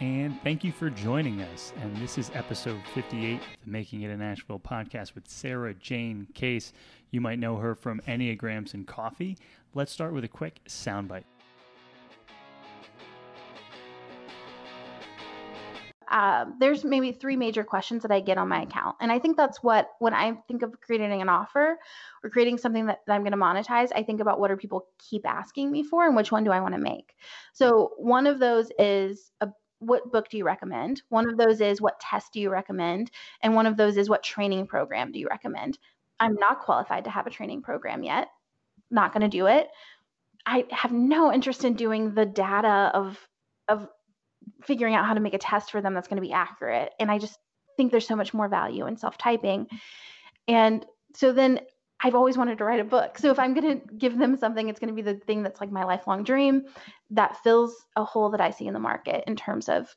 and thank you for joining us. And this is episode 58 of the Making It in Asheville podcast with Sarajane Case. You might know her from Enneagrams and Coffee. Let's start with a quick soundbite. Um, there's maybe three major questions that I get on my account. And I think that's what, when I think of creating an offer or creating something that, that I'm going to monetize, I think about what are people keep asking me for and which one do I want to make. So one of those is a, what book do you recommend? One of those is what test do you recommend? And one of those is what training program do you recommend? I'm not qualified to have a training program yet. Not going to do it. I have no interest in doing the data of of figuring out how to make a test for them that's going to be accurate. And I just think there's so much more value in self typing. And so then I've always wanted to write a book. So if I'm going to give them something, it's going to be the thing that's like my lifelong dream that fills a hole that I see in the market in terms of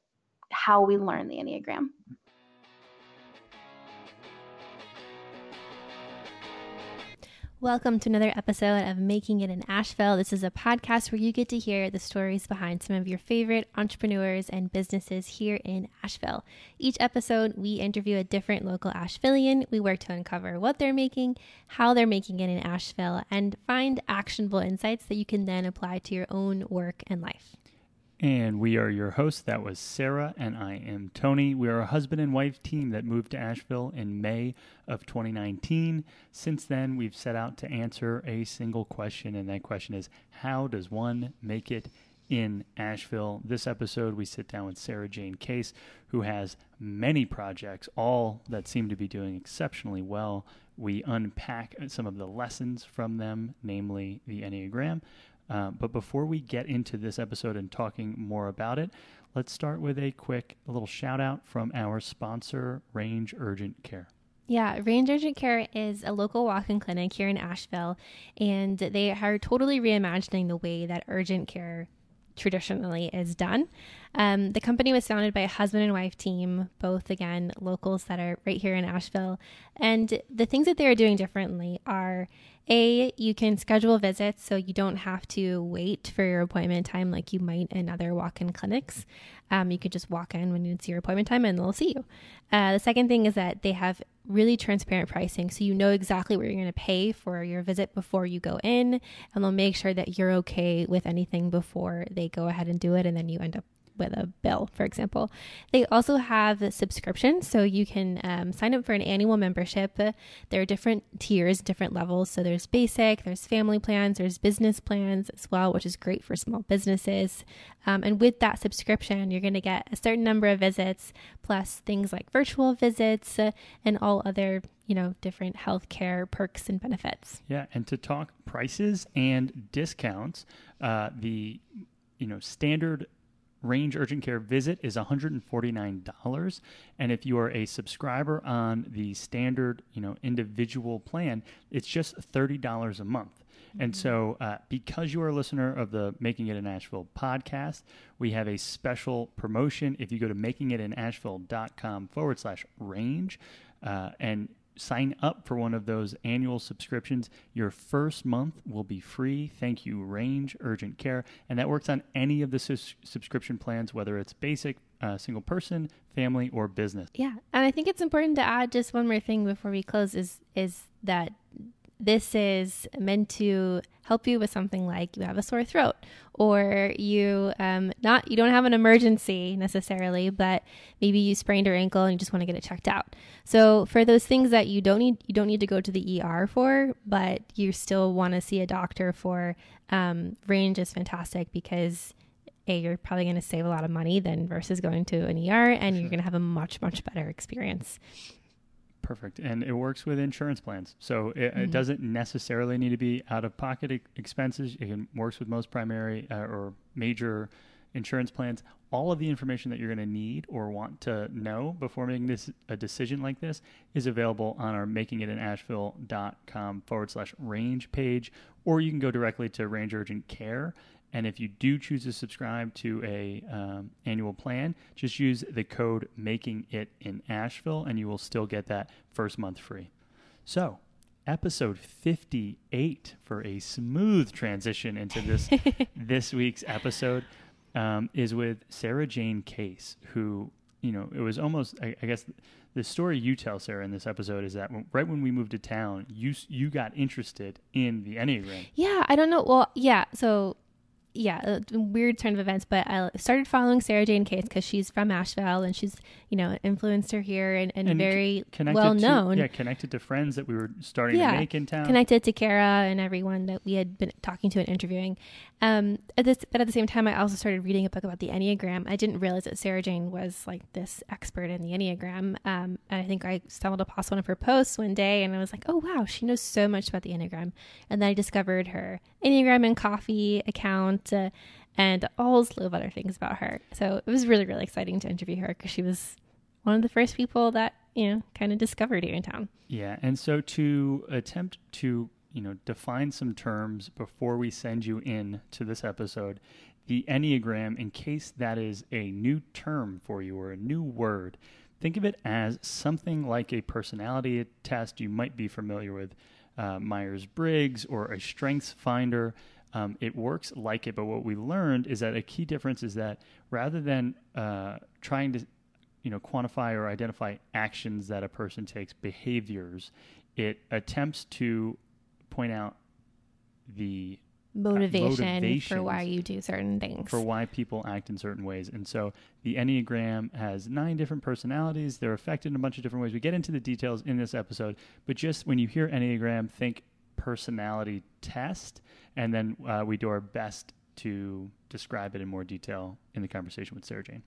how we learn the Enneagram. Welcome to another episode of Making It in Asheville. This is a podcast where you get to hear the stories behind some of your favorite entrepreneurs and businesses here in Asheville. Each episode, we interview a different local Ashevillean. We work to uncover what they're making, how they're making it in Asheville, and find actionable insights that you can then apply to your own work and life. And we are your hosts. That was Sarah, and I am Tony. We are a husband and wife team that moved to Asheville in May of 2019. Since then, we've set out to answer a single question, and that question is How does one make it in Asheville? This episode, we sit down with Sarajane Case, who has many projects, all that seem to be doing exceptionally well. We unpack some of the lessons from them, namely the Enneagram. Uh, but before we get into this episode and talking more about it, let's start with a quick a little shout out from our sponsor, Range Urgent Care. Yeah, Range Urgent Care is a local walk in clinic here in Asheville, and they are totally reimagining the way that urgent care traditionally is done. Um, the company was founded by a husband and wife team, both again locals that are right here in Asheville. And the things that they are doing differently are a, you can schedule visits so you don't have to wait for your appointment time like you might in other walk in clinics. Um, you could just walk in when it's your appointment time and they'll see you. Uh, the second thing is that they have really transparent pricing so you know exactly what you're going to pay for your visit before you go in, and they'll make sure that you're okay with anything before they go ahead and do it, and then you end up with a bill, for example. They also have subscriptions, so you can um, sign up for an annual membership. There are different tiers, different levels. So there's basic, there's family plans, there's business plans as well, which is great for small businesses. Um, and with that subscription, you're going to get a certain number of visits, plus things like virtual visits uh, and all other you know, different healthcare perks and benefits. Yeah, and to talk prices and discounts, uh, the you know standard range urgent care visit is $149 and if you are a subscriber on the standard you know individual plan it's just $30 a month. Mm-hmm. and so uh, because you are a listener of the making it in asheville podcast we have a special promotion. If you go to makingitinasheville.com forward slash range uh, and sign up for one of those annual subscriptions, your first month will be free. Thank you, Range Urgent Care. And that works on any of the sus- subscription plans, whether it's basic, uh, single person, family, or business. Yeah. And I think it's important to add just one more thing before we close is, is that this is meant to help you with something like you have a sore throat or you um, not you don't have an emergency necessarily but maybe you sprained your ankle and you just want to get it checked out so for those things that you don't need you don't need to go to the er for but you still want to see a doctor for um, range is fantastic because a you're probably going to save a lot of money than versus going to an er and sure. you're going to have a much much better experience Perfect. And it works with insurance plans. So it, mm-hmm. it doesn't necessarily need to be out of pocket e- expenses. It can, works with most primary uh, or major insurance plans. All of the information that you're going to need or want to know before making this a decision like this is available on our makingitinasheville.com forward slash range page, or you can go directly to Range Urgent Care and if you do choose to subscribe to a um, annual plan, just use the code Making It in Asheville, and you will still get that first month free. So, episode 58 for a smooth transition into this this week's episode. um, is with Sarajane Case, who you know it was almost I, I guess the story you tell Sarah in this episode is that when, right when we moved to town, you you got interested in the Enneagram. Yeah, I don't know. Well, yeah, so yeah, a weird turn of events, but I started following Sarajane Case because she's from Asheville and she's, you know, an influencer here and, and, and very well known. Yeah, connected to friends that we were starting yeah, to make in town. Connected to Kara and everyone that we had been talking to and interviewing. Um, at this, but at the same time, I also started reading a book about the Enneagram. I didn't realize that Sarajane was like this expert in the Enneagram. Um, and I think I stumbled across one of her posts one day and I was like, oh, wow, she knows so much about the Enneagram. And then I discovered her Enneagram and Coffee account. Uh, and all slew of other things about her. So it was really, really exciting to interview her because she was one of the first people that, you know, kind of discovered here in town. Yeah. And so to attempt to, you know, define some terms before we send you in to this episode, the Enneagram, in case that is a new term for you or a new word, think of it as something like a personality test you might be familiar with. Uh, Myers Briggs or a Strengths Finder. Um, it works like it, but what we learned is that a key difference is that rather than uh, trying to, you know, quantify or identify actions that a person takes, behaviors, it attempts to point out the motivation uh, for why you do certain things, for why people act in certain ways. And so the Enneagram has nine different personalities. They're affected in a bunch of different ways. We get into the details in this episode, but just when you hear Enneagram, think personality test, and then uh, we do our best to describe it in more detail in the conversation with Sarajane.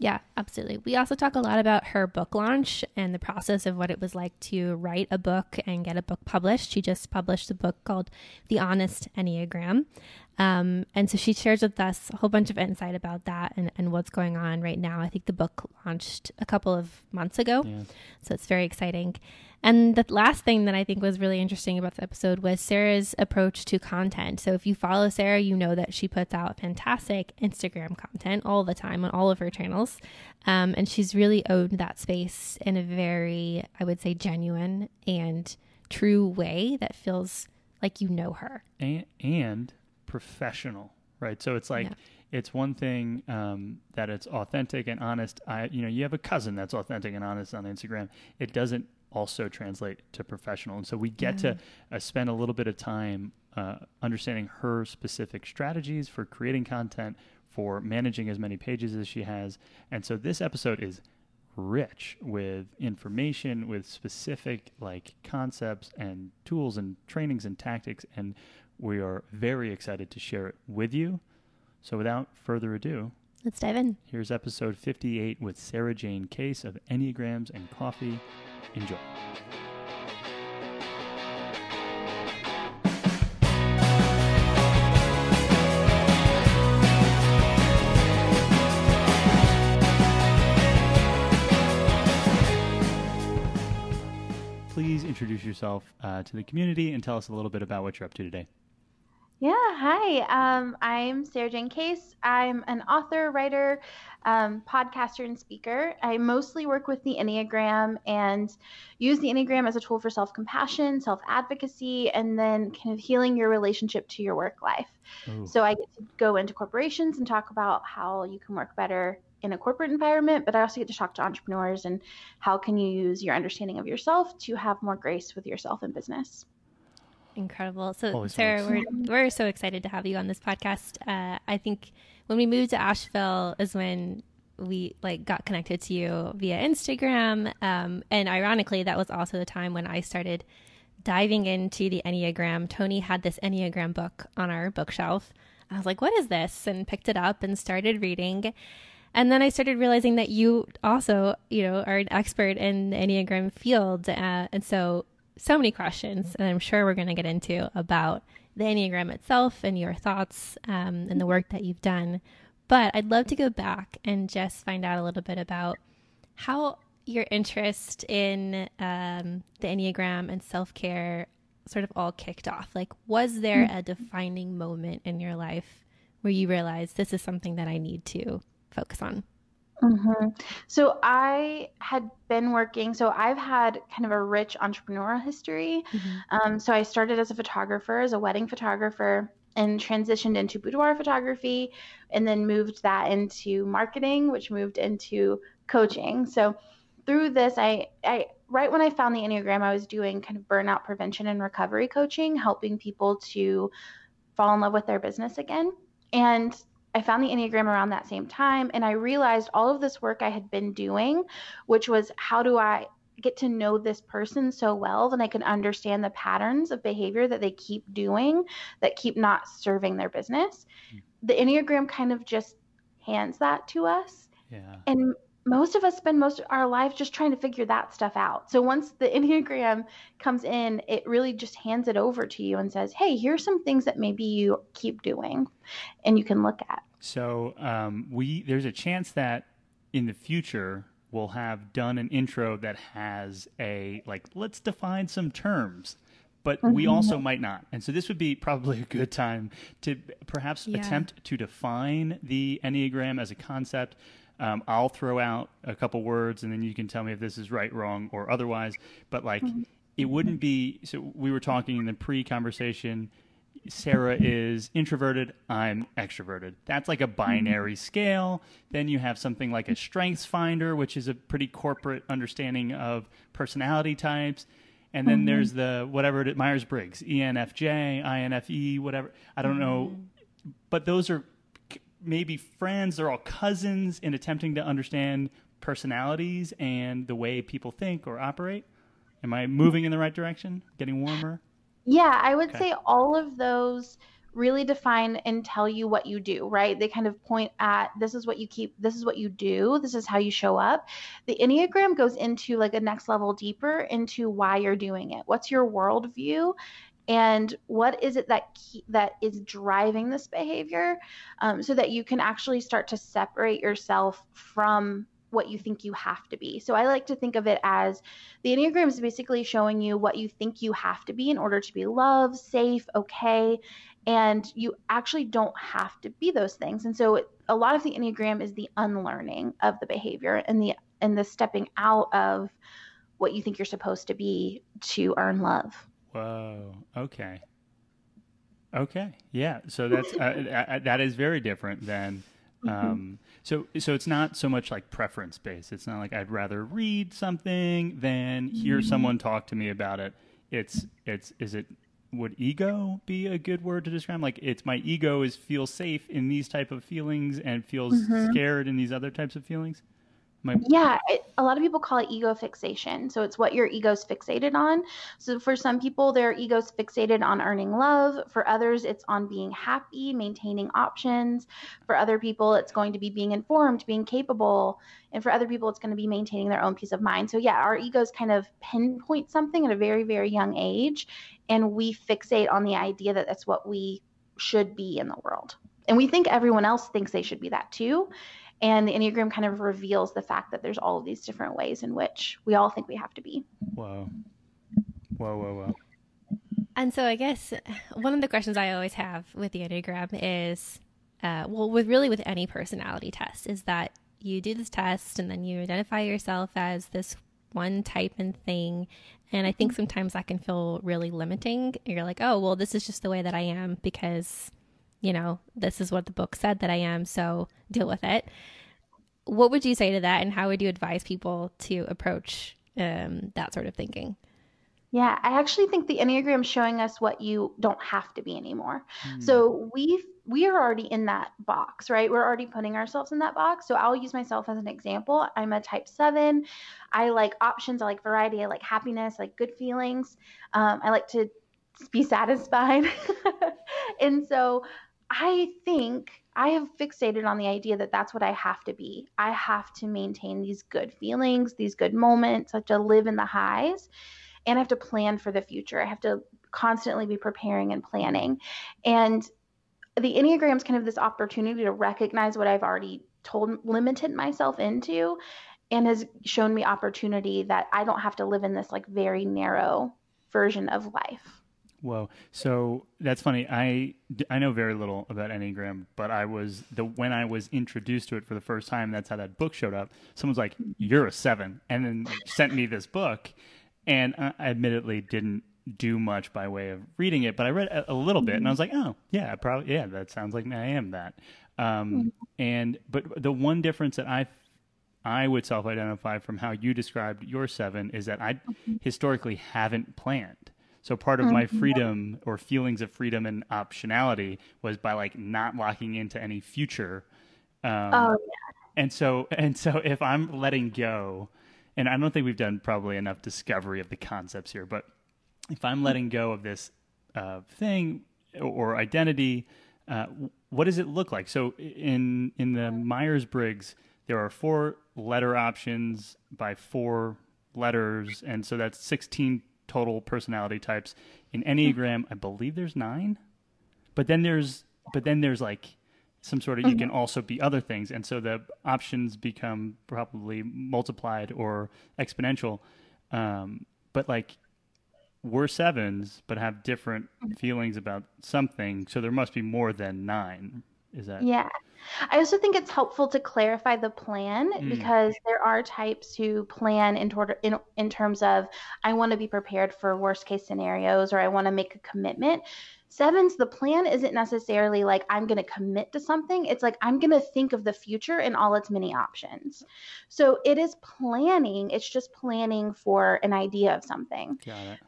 Yeah, absolutely. We also talk a lot about her book launch and the process of what it was like to write a book and get a book published. She just published a book called The Honest Enneagram. Um, and so she shares with us a whole bunch of insight about that and, and what's going on right now. I think the book launched a couple of months ago. Yeah. So it's very exciting. And the last thing that I think was really interesting about the episode was Sarah's approach to content. So if you follow Sarah, you know that she puts out fantastic Instagram content all the time on all of her channels. Um, and she's really owned that space in a very, I would say, genuine and true way that feels like you know her. And, and professional, right? So it's like, yeah it's one thing um, that it's authentic and honest. I, you know, you have a cousin that's authentic and honest on Instagram. It doesn't also translate to professional. And so we get yeah. to uh, spend a little bit of time uh, understanding her specific strategies for creating content, for managing as many pages as she has. And so this episode is rich with information, with specific like concepts and tools and trainings and tactics. And we are very excited to share it with you. So without further ado, let's dive in. Here's episode 58 with Sarajane Case of Enneagrams and Coffee. Enjoy. Please introduce yourself uh, to the community and tell us a little bit about what you're up to today. Yeah, hi. Um, I'm Sarajane Case. I'm an author, writer, um, podcaster, and speaker. I mostly work with the Enneagram and use the Enneagram as a tool for self compassion, self advocacy, and then kind of healing your relationship to your work life. Ooh. So I get to go into corporations and talk about how you can work better in a corporate environment, but I also get to talk to entrepreneurs and how can you use your understanding of yourself to have more grace with yourself in business. Incredible. So, Holy Sarah, we're, we're so excited to have you on this podcast. Uh, I think when we moved to Asheville is when we like got connected to you via Instagram. Um, and ironically, that was also the time when I started diving into the Enneagram. Tony had this Enneagram book on our bookshelf. I was like, what is this? And picked it up and started reading. And then I started realizing that you also, you know, are an expert in the Enneagram field. Uh, and so so many questions, and I'm sure we're going to get into about the Enneagram itself and your thoughts um, and the work that you've done. But I'd love to go back and just find out a little bit about how your interest in um, the Enneagram and self care sort of all kicked off. Like, was there a defining moment in your life where you realized this is something that I need to focus on? Mm-hmm. So I had been working. So I've had kind of a rich entrepreneurial history. Mm-hmm. Um, so I started as a photographer, as a wedding photographer, and transitioned into boudoir photography and then moved that into marketing, which moved into coaching. So through this, I, I right when I found the Enneagram, I was doing kind of burnout prevention and recovery coaching, helping people to fall in love with their business again. And I found the Enneagram around that same time, and I realized all of this work I had been doing, which was how do I get to know this person so well that I can understand the patterns of behavior that they keep doing that keep not serving their business. Mm. The Enneagram kind of just hands that to us. Yeah. And most of us spend most of our lives just trying to figure that stuff out. So once the Enneagram comes in, it really just hands it over to you and says, hey, here's some things that maybe you keep doing and you can look at. So um, we there's a chance that in the future we'll have done an intro that has a like let's define some terms but mm-hmm. we also might not. And so this would be probably a good time to perhaps yeah. attempt to define the Enneagram as a concept, um, I'll throw out a couple words and then you can tell me if this is right, wrong, or otherwise. But like, mm-hmm. it wouldn't be. So we were talking in the pre-conversation. Sarah is introverted. I'm extroverted. That's like a binary mm-hmm. scale. Then you have something like a Strengths Finder, which is a pretty corporate understanding of personality types. And then mm-hmm. there's the whatever it Myers Briggs, ENFJ, INFE, whatever. I don't know. Mm-hmm. But those are maybe friends, they're all cousins in attempting to understand personalities and the way people think or operate? Am I moving in the right direction? Getting warmer? Yeah, I would okay. say all of those really define and tell you what you do, right? They kind of point at this is what you keep, this is what you do, this is how you show up. The Enneagram goes into like a next level deeper into why you're doing it. What's your worldview? And what is it that that is driving this behavior um, so that you can actually start to separate yourself from what you think you have to be. So I like to think of it as the Enneagram is basically showing you what you think you have to be in order to be loved, safe, okay, and you actually don't have to be those things. And so it, a lot of the Enneagram is the unlearning of the behavior and the and the stepping out of what you think you're supposed to be to earn love. Whoa. Okay. Okay. Yeah. So that's uh, uh, uh, that is very different than. Mm-hmm. Um. So so it's not so much like preference based. It's not like I'd rather read something than hear mm-hmm. someone talk to me about it. It's it's is it would ego be a good word to describe? Like it's my ego is feel safe in these type of feelings and feels mm-hmm. scared in these other types of feelings. My... Yeah, it, a lot of people call it ego fixation. So it's what your ego's fixated on. So for some people, their ego's fixated on earning love. For others, it's on being happy, maintaining options. For other people, it's going to be being informed, being capable. And for other people, it's going to be maintaining their own peace of mind. So yeah, our egos kind of pinpoint something at a very, very young age. And we fixate on the idea that that's what we should be in the world. And we think everyone else thinks they should be that too. And the Enneagram kind of reveals the fact that there's all of these different ways in which we all think we have to be. Whoa. Whoa, whoa, whoa. And so I guess one of the questions I always have with the Enneagram is, uh, well, with really with any personality test, is that you do this test and then you identify yourself as this one type and thing. And I think sometimes that can feel really limiting. You're like, oh, well, this is just the way that I am because you know, this is what the book said that I am, so deal with it. What would you say to that, and how would you advise people to approach um, that sort of thinking? Yeah, I actually think the Enneagram is showing us what you don't have to be anymore. Mm. So we we are already in that box, right? We're already putting ourselves in that box. So I'll use myself as an example. I'm a type seven. I like options. I like variety. I like happiness. I like good feelings. Um, I like to be satisfied. and so I think I have fixated on the idea that that's what I have to be. I have to maintain these good feelings, these good moments. I have to live in the highs and I have to plan for the future. I have to constantly be preparing and planning. And the Enneagram is kind of this opportunity to recognize what I've already told, limited myself into, and has shown me opportunity that I don't have to live in this like very narrow version of life. Whoa. So that's funny. I, I know very little about Enneagram, but I was the when I was introduced to it for the first time, that's how that book showed up. Someone's like, "You're a 7." And then sent me this book, and I admittedly didn't do much by way of reading it, but I read a, a little bit and I was like, oh yeah, probably yeah, that sounds like I am that. Um, and but the one difference that I I would self-identify from how you described your seven is that I historically haven't planned. So part of my freedom or feelings of freedom and optionality was by like not locking into any future. Um, Oh, and so and so if I'm letting go, and I don't think we've done probably enough discovery of the concepts here, but if I'm letting go of this uh, thing or identity, uh, what does it look like? So in in the Myers Briggs, there are four letter options by four letters, and so that's 16 total personality types. In Enneagram, hmm. I believe there's nine, but then there's but then there's like some sort of you hmm. can also be other things, and so the options become probably multiplied or exponential. Um, but like we're sevens, but have different hmm. feelings about something, so there must be more than nine. Is that Yeah. I also think it's helpful to clarify the plan Mm. because there are types who plan in, toward, in, in terms of, I want to be prepared for worst case scenarios or I want to make a commitment. Sevens, the plan isn't necessarily like, I'm going to commit to something. It's like, I'm going to think of the future and all its many options. So it is planning, it's just planning for an idea of something.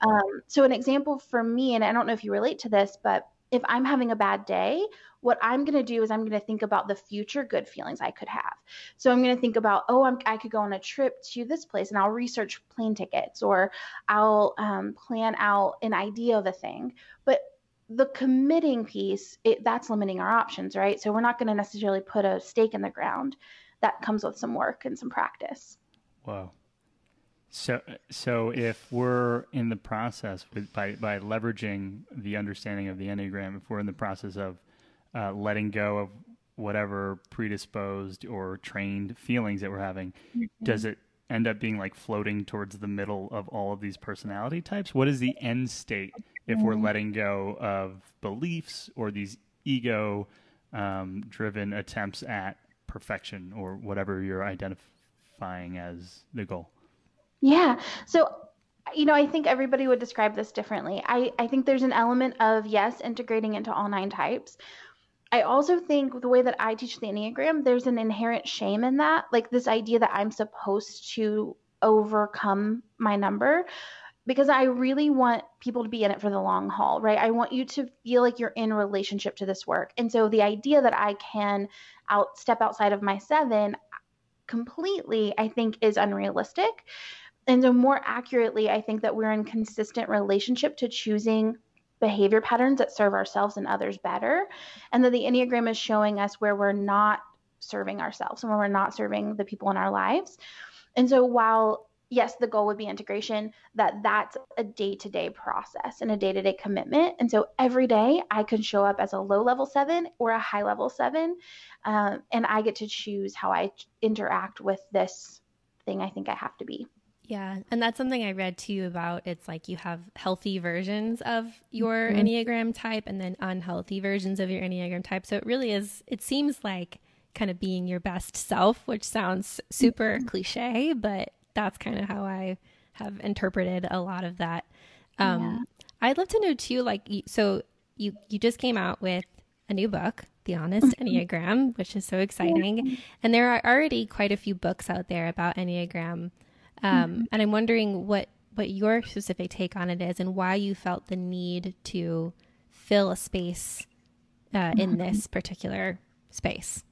Um, so, an example for me, and I don't know if you relate to this, but if I'm having a bad day, what I'm going to do is I'm going to think about the future good feelings I could have. So, I'm going to think about, oh, I'm, I could go on a trip to this place and I'll research plane tickets or I'll um, plan out an idea of a thing. But the committing piece, it, that's limiting our options, right? So, we're not going to necessarily put a stake in the ground. That comes with some work and some practice. Whoa. So, so if we're in the process with, by by leveraging the understanding of the enneagram, if we're in the process of uh, letting go of whatever predisposed or trained feelings that we're having, does it end up being like floating towards the middle of all of these personality types? What is the end state if we're letting go of beliefs or these ego um, driven attempts at perfection or whatever you're identifying as the goal? Yeah. So, you know, I think everybody would describe this differently. I, I think there's an element of, yes, integrating into all nine types. I also think the way that I teach the Enneagram, there's an inherent shame in that. Like this idea that I'm supposed to overcome my number because I really want people to be in it for the long haul, right? I want you to feel like you're in relationship to this work. And so the idea that I can out step outside of my seven completely, I think is unrealistic. And so, more accurately, I think that we're in consistent relationship to choosing behavior patterns that serve ourselves and others better. And that the Enneagram is showing us where we're not serving ourselves and where we're not serving the people in our lives. And so, while yes, the goal would be integration, that that's a day to day process and a day to day commitment. And so, every day I can show up as a low level seven or a high level seven. Um, and I get to choose how I interact with this thing I think I have to be. Yeah, and that's something I read too about. It's like you have healthy versions of your mm-hmm. Enneagram type and then unhealthy versions of your Enneagram type. So it really is, it seems like kind of being your best self, which sounds super mm-hmm. cliche, but that's kind of how I have interpreted a lot of that. Um, I'd love to know too, like, so you, you just came out with a new book, The Honest mm-hmm. Enneagram, which is so exciting. And there are already quite a few books out there about Enneagram. Um, and I'm wondering what what your specific take on it is, and why you felt the need to fill a space uh, in this particular space.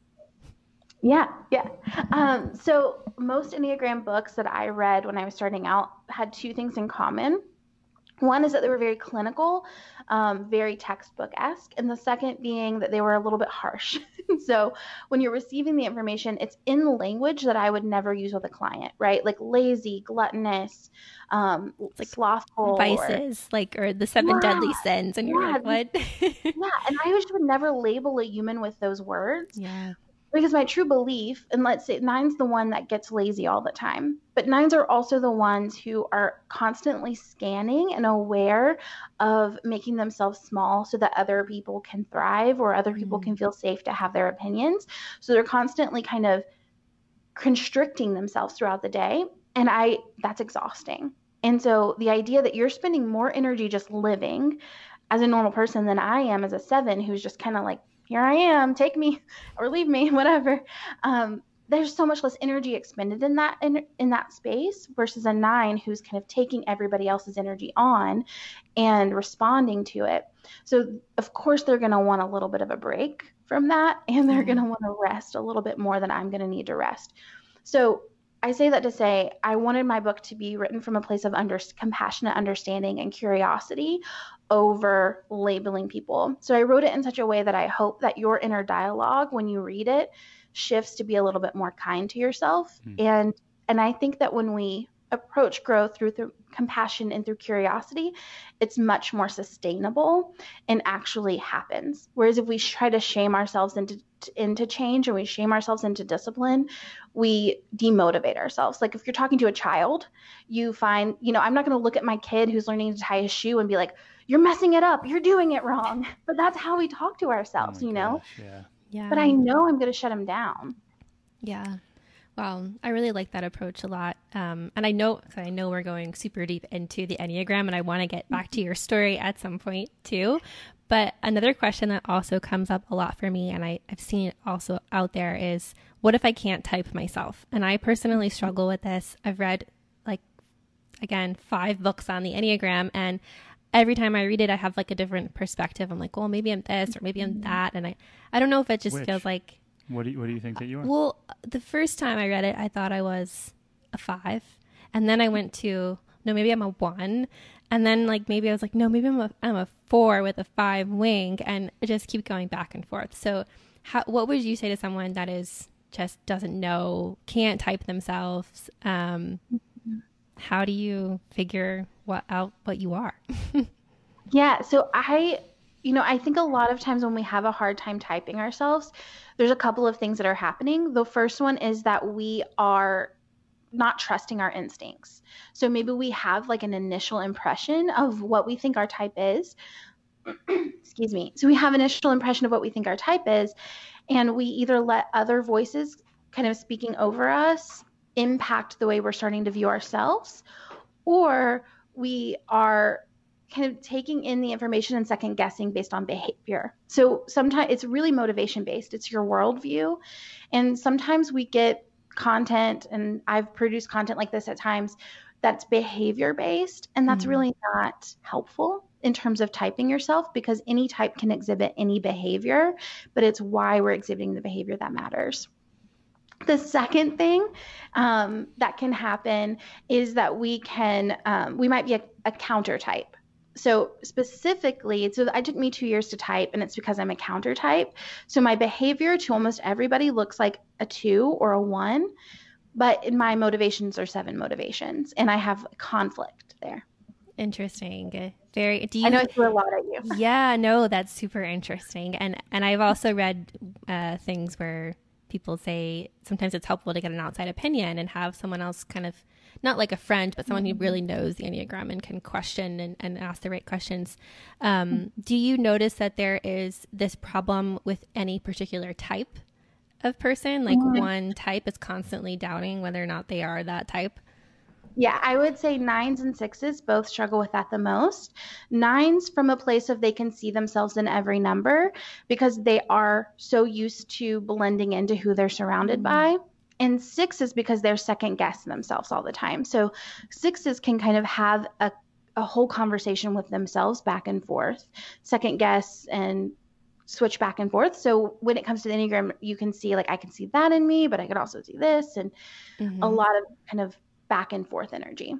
Yeah, yeah. Um, so most Enneagram books that I read when I was starting out had two things in common. One is that they were very clinical, um, very textbook esque, and the second being that they were a little bit harsh. so when you're receiving the information, it's in language that I would never use with a client, right? Like lazy, gluttonous, um, like slothful, or- Vices, like or the seven Yeah, deadly sins, and you're yeah, like, what? yeah, and I just would never label a human with those words. yeah, because my true belief and let's say nine's the one that gets lazy all the time but nines are also the ones who are constantly scanning and aware of making themselves small so that other people can thrive or other people Mm. can feel safe to have their opinions so they're constantly kind of constricting themselves throughout the day and i that's exhausting And so the idea that you're spending more energy just living as a normal person than I am as a seven who's just kind of like, here I am, take me or leave me, whatever. Um, there's so much less energy expended in that in, in that space versus a nine who's kind of taking everybody else's energy on and responding to it. So of course they're going to want a little bit of a break from that and they're mm-hmm. going to want to rest a little bit more than I'm going to need to rest. So I say that to say I wanted my book to be written from a place of under, compassionate understanding and curiosity over labeling people. So I wrote it in such a way that I hope that your inner dialogue when you read it shifts to be a little bit more kind to yourself. Mm. And and I think that when we approach growth through, through compassion and through curiosity, it's much more sustainable and actually happens. Whereas if we try to shame ourselves into into change and we shame ourselves into discipline, we demotivate ourselves. Like if you're talking to a child, you find, you know, I'm not going to look at my kid who's learning to tie a shoe and be like, "You're messing it up. You're doing it wrong." But that's how we talk to oh ourselves, oh you know. Yeah. Yeah. But I know I'm going to shut him down. Yeah. Well, I really like that approach a lot. Um, and I know, I know we're going super deep into the Enneagram and I want to get back to your story at some point too. But another question that also comes up a lot for me, and I, I've seen it also out there, is what if I can't type myself? And I personally struggle with this. I've read, like, again, five books on the Enneagram, and every time I read it, I have like a different perspective. I'm like, well, maybe I'm this or maybe I'm that, and I, I don't know if it just Which? feels like what do you, what do you think that you are? Well, the first time I read it, I thought I was a five, and then I went to no, maybe I'm a one, and then like maybe I was like no, maybe I'm a I'm a four with a five wing, and just keep going back and forth. So, how, what would you say to someone that is just doesn't know, can't type themselves? Um, how do you figure what out what you are? yeah, so I you know, I think a lot of times when we have a hard time typing ourselves, there's a couple of things that are happening. The first one is that we are not trusting our instincts. So maybe we have like an initial impression of what we think our type is. Excuse me. So we have an initial impression of what we think our type is, and we either let other voices kind of speaking over us impact the way we're starting to view ourselves, or we are kind of taking in the information and second guessing based on behavior. So sometimes it's really motivation based, it's your worldview. And sometimes we get content, and I've produced content like this at times that's behavior based, and that's mm-hmm. really not helpful in terms of typing yourself because any type can exhibit any behavior, but it's why we're exhibiting the behavior that matters. The second thing um, that can happen is that we can, um, we might be a, a counter type so specifically, so I took me two years to type, and it's because I'm a counter type. So my behavior to almost everybody looks like a two or a one, but in my motivations are seven motivations, and I have conflict there. Interesting. Very. Do you? I know I threw a lot at you. Yeah. No, that's super interesting, and and I've also read uh, things where people say sometimes it's helpful to get an outside opinion and have someone else kind of not like a friend, but someone who mm-hmm. really knows the Enneagram and can question and, and ask the right questions. Um, mm-hmm. do you notice that there is this problem with any particular type of person? Like mm-hmm. one type is constantly doubting whether or not they are that type? Yeah, I would say nines and sixes both struggle with that the most. Nines from a place of they can see themselves in every number because they are so used to blending into who they're surrounded mm-hmm. by and sixes because they're second guessing themselves all the time. So sixes can kind of have a, a whole conversation with themselves back and forth, second guess and switch back and forth. So when it comes to the Enneagram, you can see like I can see that in me, but I can also see this and mm-hmm. a lot of kind of back and forth energy.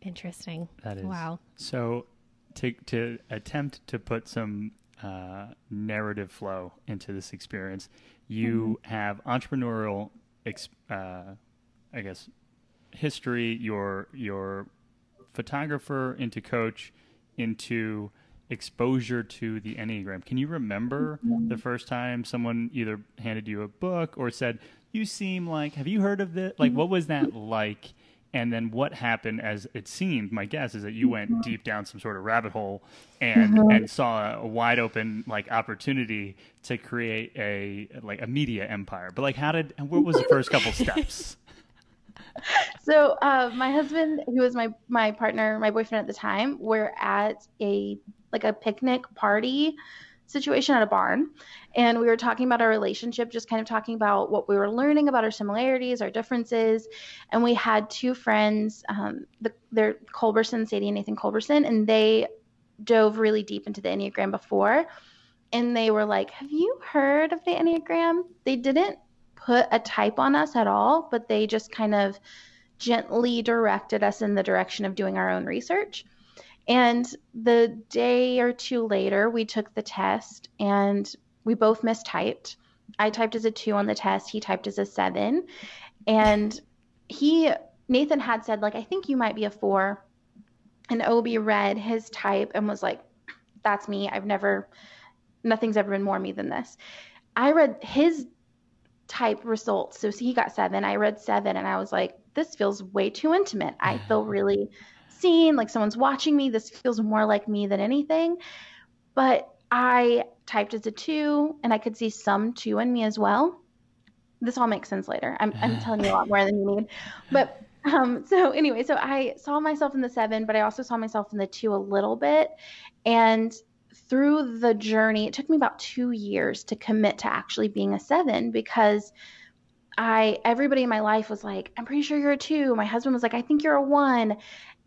Interesting. That is. Wow. So to to attempt to put some uh, narrative flow into this experience, you mm-hmm. have entrepreneurial uh, I guess, history, your your photographer into coach into exposure to the Enneagram. Can you remember mm-hmm. the first time someone either handed you a book or said, You seem like, have you heard of this? Like, what was that like? And then what happened as it seemed, my guess is that you went mm-hmm. deep down some sort of rabbit hole and, mm-hmm. and saw a wide open like opportunity to create a like a media empire. But like how did and what was the first couple steps? so uh, my husband, who was my my partner, my boyfriend at the time, were at a like a picnic party situation at a barn and we were talking about our relationship just kind of talking about what we were learning about our similarities our differences and we had two friends um, the, they're culberson sadie and nathan culberson and they dove really deep into the enneagram before and they were like have you heard of the enneagram? They didn't put a type on us at all but they just kind of gently directed us in the direction of doing our own research and the day or two later, we took the test and we both mistyped. I typed as a two on the test, he typed as a seven. And he, Nathan had said, like, I think you might be a four. And Obi read his type and was like, that's me. I've never, nothing's ever been more me than this. I read his type results. So he got seven. I read seven and I was like, this feels way too intimate. I feel really seen, like someone's watching me. This feels more like me than anything. But I typed as a two, and I could see some two in me as well. This all makes sense later. I'm, I'm telling you a lot more than you need. But um, so anyway, so I saw myself in the seven, but I also saw myself in the two a little bit. And through the journey, it took me about two years to commit to actually being a seven because I everybody in my life was like, I'm pretty sure you're a two. My husband was like, I think you're a one.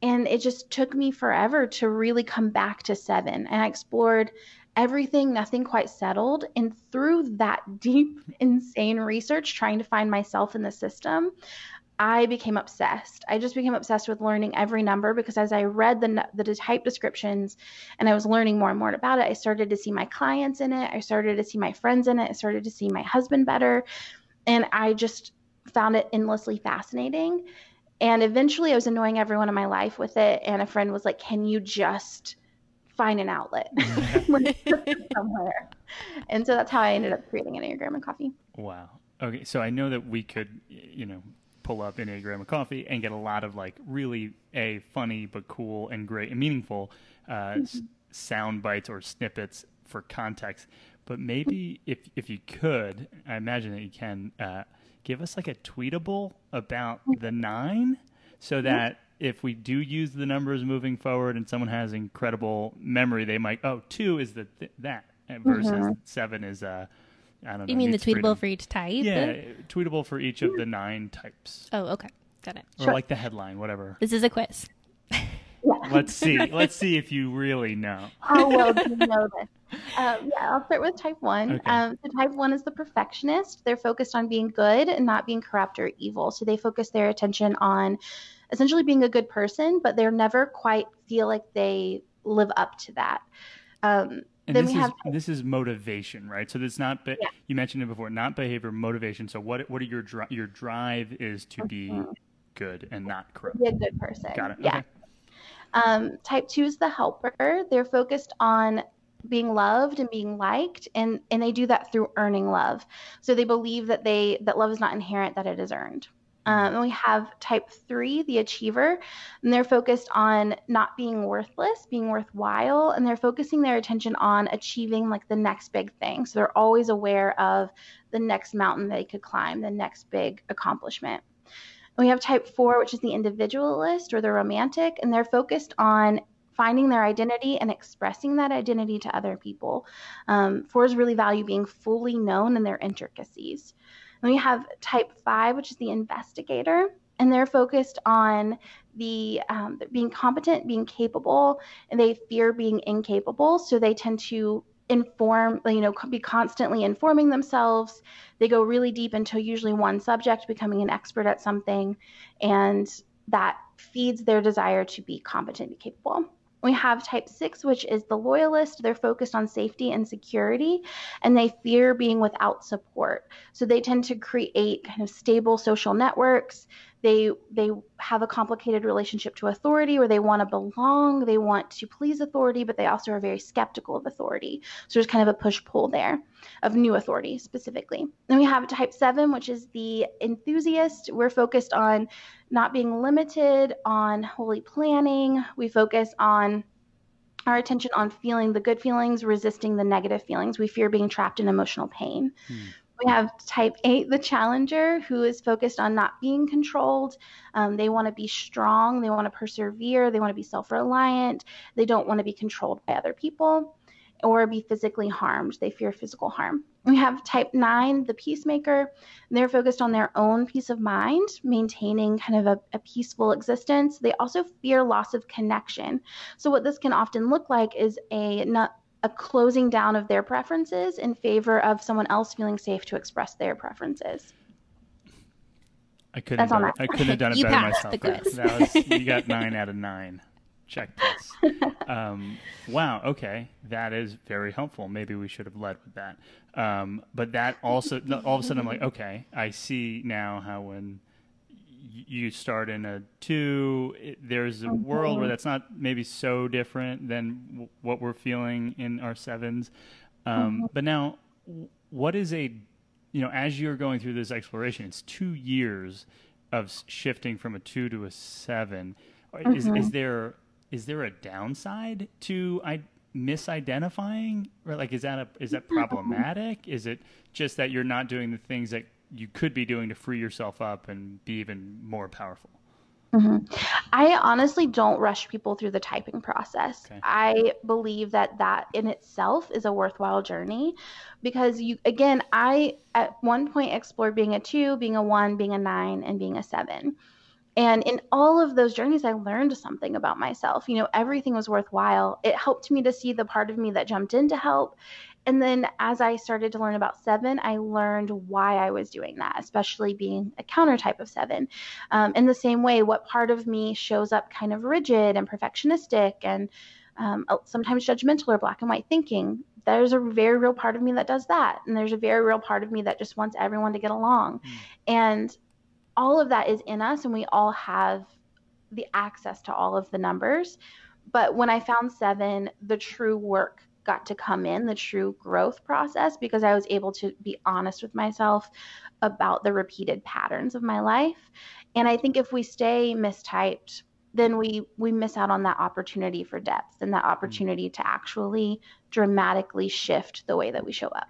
And it just took me forever to really come back to seven. And I explored everything, nothing quite settled. And through that deep, insane research, trying to find myself in the system, I became obsessed. I just became obsessed with learning every number because as I read the the type descriptions and I was learning more and more about it, I started to see my clients in it. I started to see my friends in it. I started to see my husband better, and I just found it endlessly fascinating. And eventually I was annoying everyone in my life with it. And a friend was like, Can you just find an outlet somewhere? And so that's how I ended up creating Enneagram and Coffee. Wow. Okay. So I know that we could, you know, pull up Enneagram and Coffee and get a lot of like really a funny but cool and great and meaningful uh, mm-hmm. s- sound bites or snippets for context. But maybe if if you could, I imagine that you can. Uh, give us like a tweetable about the nine so that if we do use the numbers moving forward and someone has incredible memory, they might, oh, two is the th- that versus mm-hmm. seven is, uh, I don't know. You mean the tweetable for each type? Yeah, tweetable for each of the nine types. Oh, okay. Got it. Or sure. like the headline, whatever. This is a quiz. Let's see. Let's see if you really know. How well do you know this? Um, yeah, I'll start with type one. Okay. Um, so type one is the perfectionist. They're focused on being good and not being corrupt or evil. So they focus their attention on essentially being a good person, but they're never quite feel like they live up to that. Um, and then we have is, this is motivation, right? So it's not. Yeah. You mentioned it before, not behavior, motivation. So what? What are your dri- your drive is to be mm-hmm. good and not corrupt. Be a good person. Got it. Yeah. Okay. Um, type two is the helper. They're focused on being loved and being liked and and they do that through earning love. So they believe that they that love is not inherent that it is earned. Um, and we have type three the achiever and they're focused on not being worthless being worthwhile and they're focusing their attention on achieving like the next big thing. So they're always aware of the next mountain they could climb the next big accomplishment. We have type four, which is the individualist or the romantic, and they're focused on finding their identity and expressing that identity to other people. Um, fours really value being fully known in their intricacies. And we have type five, which is the investigator, and they're focused on the um, being competent, being capable, and they fear being incapable. So they tend to inform, you know, be constantly informing themselves. They go really deep into usually one subject, becoming an expert at something, and that feeds their desire to be competent and capable. We have type six, which is the loyalist. They're focused on safety and security, and they fear being without support. So they tend to create kind of stable social networks they they have a complicated relationship to authority where they want to belong they want to please authority but they also are very skeptical of authority. So there's kind of a push pull there of new authority specifically. Then we have type 7 which is the enthusiast. We're focused on not being limited on holy planning. We focus on our attention on feeling the good feelings resisting the negative feelings. We fear being trapped in emotional pain. Hmm We have type eight, the challenger, who is focused on not being controlled. Um, they want to be strong, they want to persevere, they want to be self reliant, they don't want to be controlled by other people or be physically harmed. They fear physical harm. We have type 9, the peacemaker. They're focused on their own peace of mind, maintaining kind of a, a, peaceful existence. They also fear loss of connection. So, what this can often look like is a, not, a closing down of their preferences in favor of someone else feeling safe to express their preferences. I couldn't, have done, I couldn't have done it you better myself. the quiz. That was, you got nine out of nine. Check this. Um, wow. Okay, that is very helpful. Maybe we should have led with that. Um, but that also, all of a sudden, I'm like, okay, I see now how when y- you start in a two, it, there's a world where that's not maybe so different than w- what we're feeling in our sevens. Um, mm-hmm. But now, what is a, you know, as you're going through this exploration, it's two years of shifting from a two to a seven. Is, mm-hmm. is there is there a downside to I misidentifying? Or like is that a is that mm-hmm. problematic? Is it just that you're not doing the things that you could be doing to free yourself up and be even more powerful mm-hmm. I honestly don't rush people through the typing process. Okay. I believe that that in itself is a worthwhile journey because you again, I at one point explored being a 2, being a 1, being a 9 and being a 7. And in all of those journeys I learned something about myself. You know, everything was worthwhile. It helped me to see the part of me that jumped in to help. And then as I started to learn about 7, I learned why I was doing that, especially being a counter type of 7. Um, in the same way, what part of me shows up kind of rigid and perfectionistic and um, sometimes judgmental or black and white thinking. There's a very real part of me that does that. And there's a very real part of me that just wants everyone to get along. And all of that is in us, and we all have the access to all of the numbers. But when I found seven, the true work got to come in, the true growth process, because I was able to be honest with myself about the repeated patterns of my life. And I think if we stay mistyped, then we we miss out on that opportunity for depth and that mm-hmm. opportunity to actually dramatically shift the way that we show up.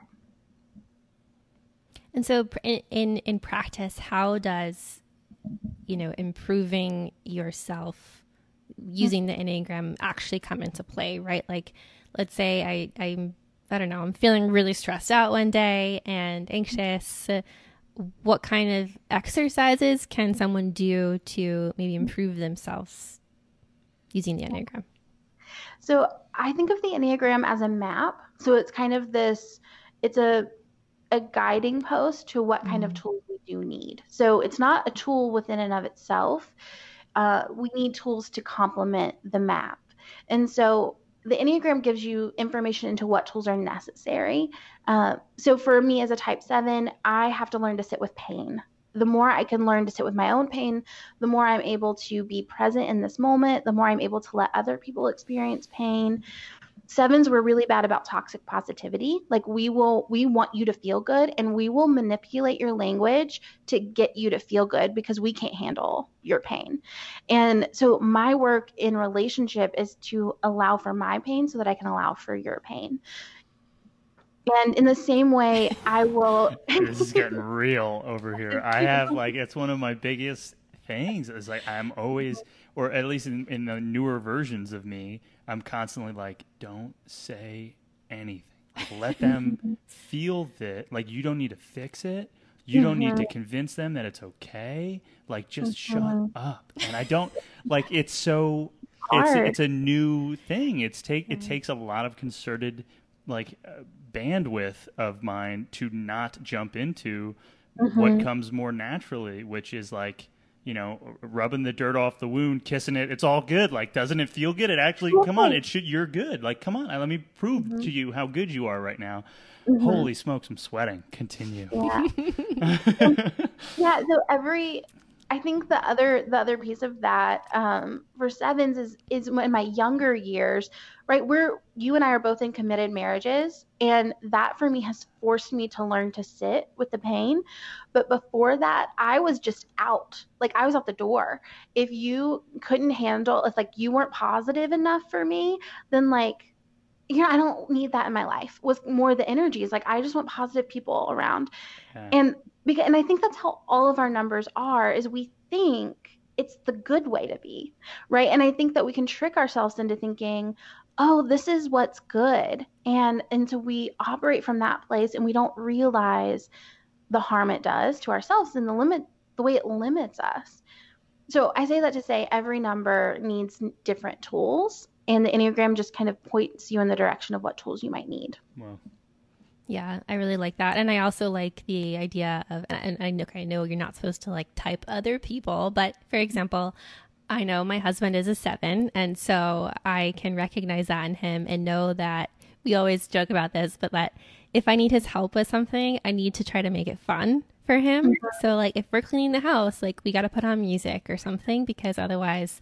And so, in, in in practice, how does you know improving yourself using mm-hmm. the enneagram actually come into play? Right, like let's say I I'm I don't know I'm feeling really stressed out one day and anxious. What kind of exercises can someone do to maybe improve themselves using the enneagram? So I think of the Enneagram as a map. So it's kind of this, it's a a guiding post to what kind of tools we do need. So it's not a tool within and of itself. Uh, we need tools to complement the map. And so the Enneagram gives you information into what tools are necessary. Uh, so for me as a type seven, I have to learn to sit with pain. The more I can learn to sit with my own pain, the more I'm able to be present in this moment, the more I'm able to let other people experience pain. Sevens were really bad about toxic positivity. Like we will, we want you to feel good and we will manipulate your language to get you to feel good because we can't handle your pain. And so my work in relationship is to allow for my pain so that I can allow for your pain. And in the same way, I will. this is getting real over here i have like it's one of my biggest things is like i'm always or at least in, in the newer versions of me i'm constantly like don't say anything. Let them feel that like you don't need to fix it. You don't need to uh-huh. convince them that it's okay. Like just shut uh-huh. up. And i don't like it's so it's it's a new thing. It's take it takes a lot of concerted like uh, bandwidth of mine to not jump into what uh-huh. comes more naturally which is like you know rubbing the dirt off the wound kissing it it's all good. Like doesn't it feel good? It actually come on it should you're good. Like come on let me prove to you how good you are right now. Holy smokes i'm sweating. Continue. Yeah. yeah. So every, I think the other the other piece of that um, for sevens is is in my younger years, right? We're you and I are both in committed marriages, and that for me has forced me to learn to sit with the pain. But before that, I was just out, like I was out the door. If you couldn't handle, if like you weren't positive enough for me, then like you know, I don't need that in my life with more the energies. Like I just want positive people around. Yeah. And because and I think that's how all of our numbers are is we think it's the good way to be. Right? And I think that we can trick ourselves into thinking, "Oh, this is what's good." And and so we operate from that place and we don't realize the harm it does to ourselves and the limit the way it limits us. So I say that to say every number needs different tools and the Enneagram just kind of points you in the direction of what tools you might need. Well, Yeah, I really like that, and I also like the idea of. And I know, I know you're not supposed to like type other people, but for example, I know my husband is a seven, and so I can recognize that in him and know that we always joke about this, but that if I need his help with something, I need to try to make it fun for him. Mm-hmm. So like if we're cleaning the house, like we got to put on music or something because otherwise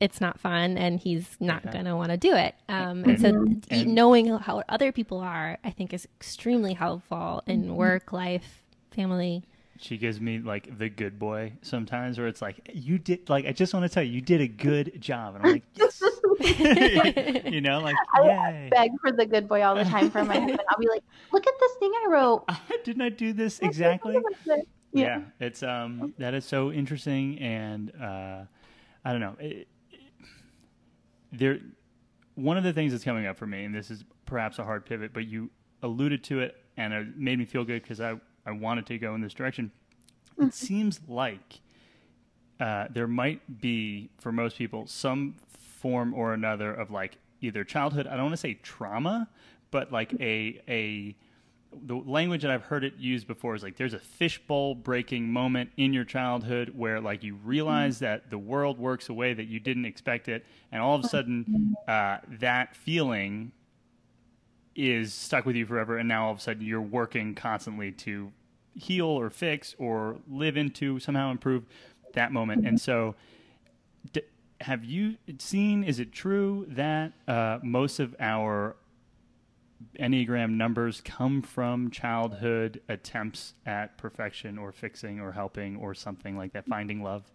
it's not fun and he's not Yeah. going to want to do it. Um, and so mm-hmm. And- knowing how other people are, I think is extremely helpful in mm-hmm. work, life, family. She gives me like the good boy sometimes, where it's like you did. Like I just want to tell you, you did a good job, and I'm like, yes. you know, like yay. Beg for the good boy all the time for my husband. I'll be like, look at this thing I wrote. Didn't I do this exactly? Yeah. yeah it's um that is so interesting and uh i don't know it, it- there one of the things that's coming up for me and this is perhaps a hard pivot but you alluded to it and it made me feel good because i i wanted to go in this direction. It seems like uh, there might be for most people some form or another of like either childhood i don't want to say trauma but like a a the language that I've heard it used before is like there's a fishbowl breaking moment in your childhood where like you realize that the world works a way that you didn't expect it, and all of a sudden uh, that feeling is stuck with you forever, and now all of a sudden you're working constantly to heal or fix or live into somehow improve that moment, and so. D- have you seen? Is it true that uh, most of our Enneagram numbers come from childhood attempts at perfection or fixing or helping or something like that, finding love.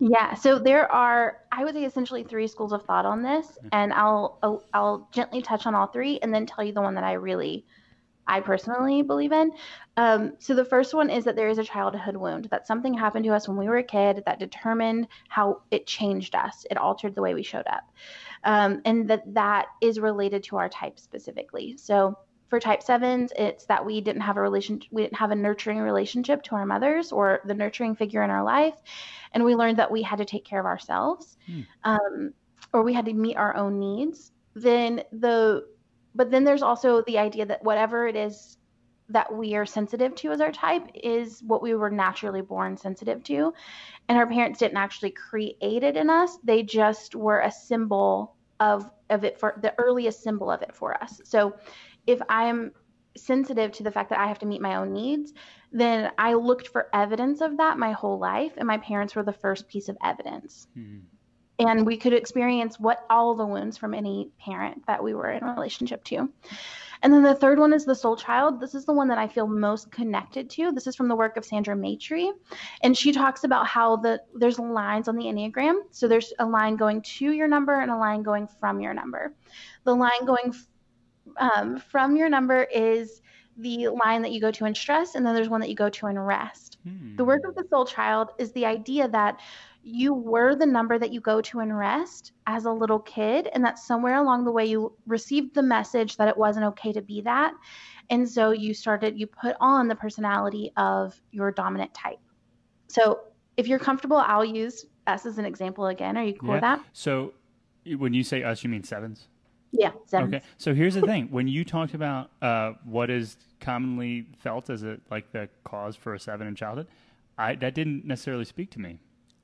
Yeah, so there are, I would say, essentially three schools of thought on this, and I'll I'll, I'll gently touch on all three, and then tell you the one that I really, I personally believe in. Um, so the first one is that there is a childhood wound that something happened to us when we were a kid that determined how it changed us. It altered the way we showed up, um, and that that is related to our type specifically. So for type sevens, it's that we didn't have a relation, we didn't have a nurturing relationship to our mothers or the nurturing figure in our life, and we learned that we had to take care of ourselves, Hmm. um, or we had to meet our own needs. Then the, but then there's also the idea that whatever it is that we are sensitive to as our type is what we were naturally born sensitive to, and our parents didn't actually create it in us; they just were a symbol of of it for the earliest symbol of it for us. So if I am sensitive to the fact that I have to meet my own needs, then I looked for evidence of that my whole life, and my parents were the first piece of evidence. Hmm. And we could experience what all the wounds from any parent that we were in a relationship to. And then the third one is the soul child. This is the one that I feel most connected to. This is from the work of Sandra Maitri, and she talks about how the there's lines on the enneagram. So there's a line going to your number and a line going from your number. The line going um, from your number is the line that you go to in stress, and then there's one that you go to in rest. Hmm. The work of the soul child is the idea that you were the number that you go to in rest as a little kid, and that somewhere along the way you received the message that it wasn't okay to be that. And so you started, you put on the personality of your dominant type. So if you're comfortable, I'll use us as an example again. Are you cool with that? So when you say us, you mean sevens? Yeah. Seven. Okay. So here's the thing: when you talked about uh, what is commonly felt as a like the cause for a seven in childhood, I that didn't necessarily speak to me,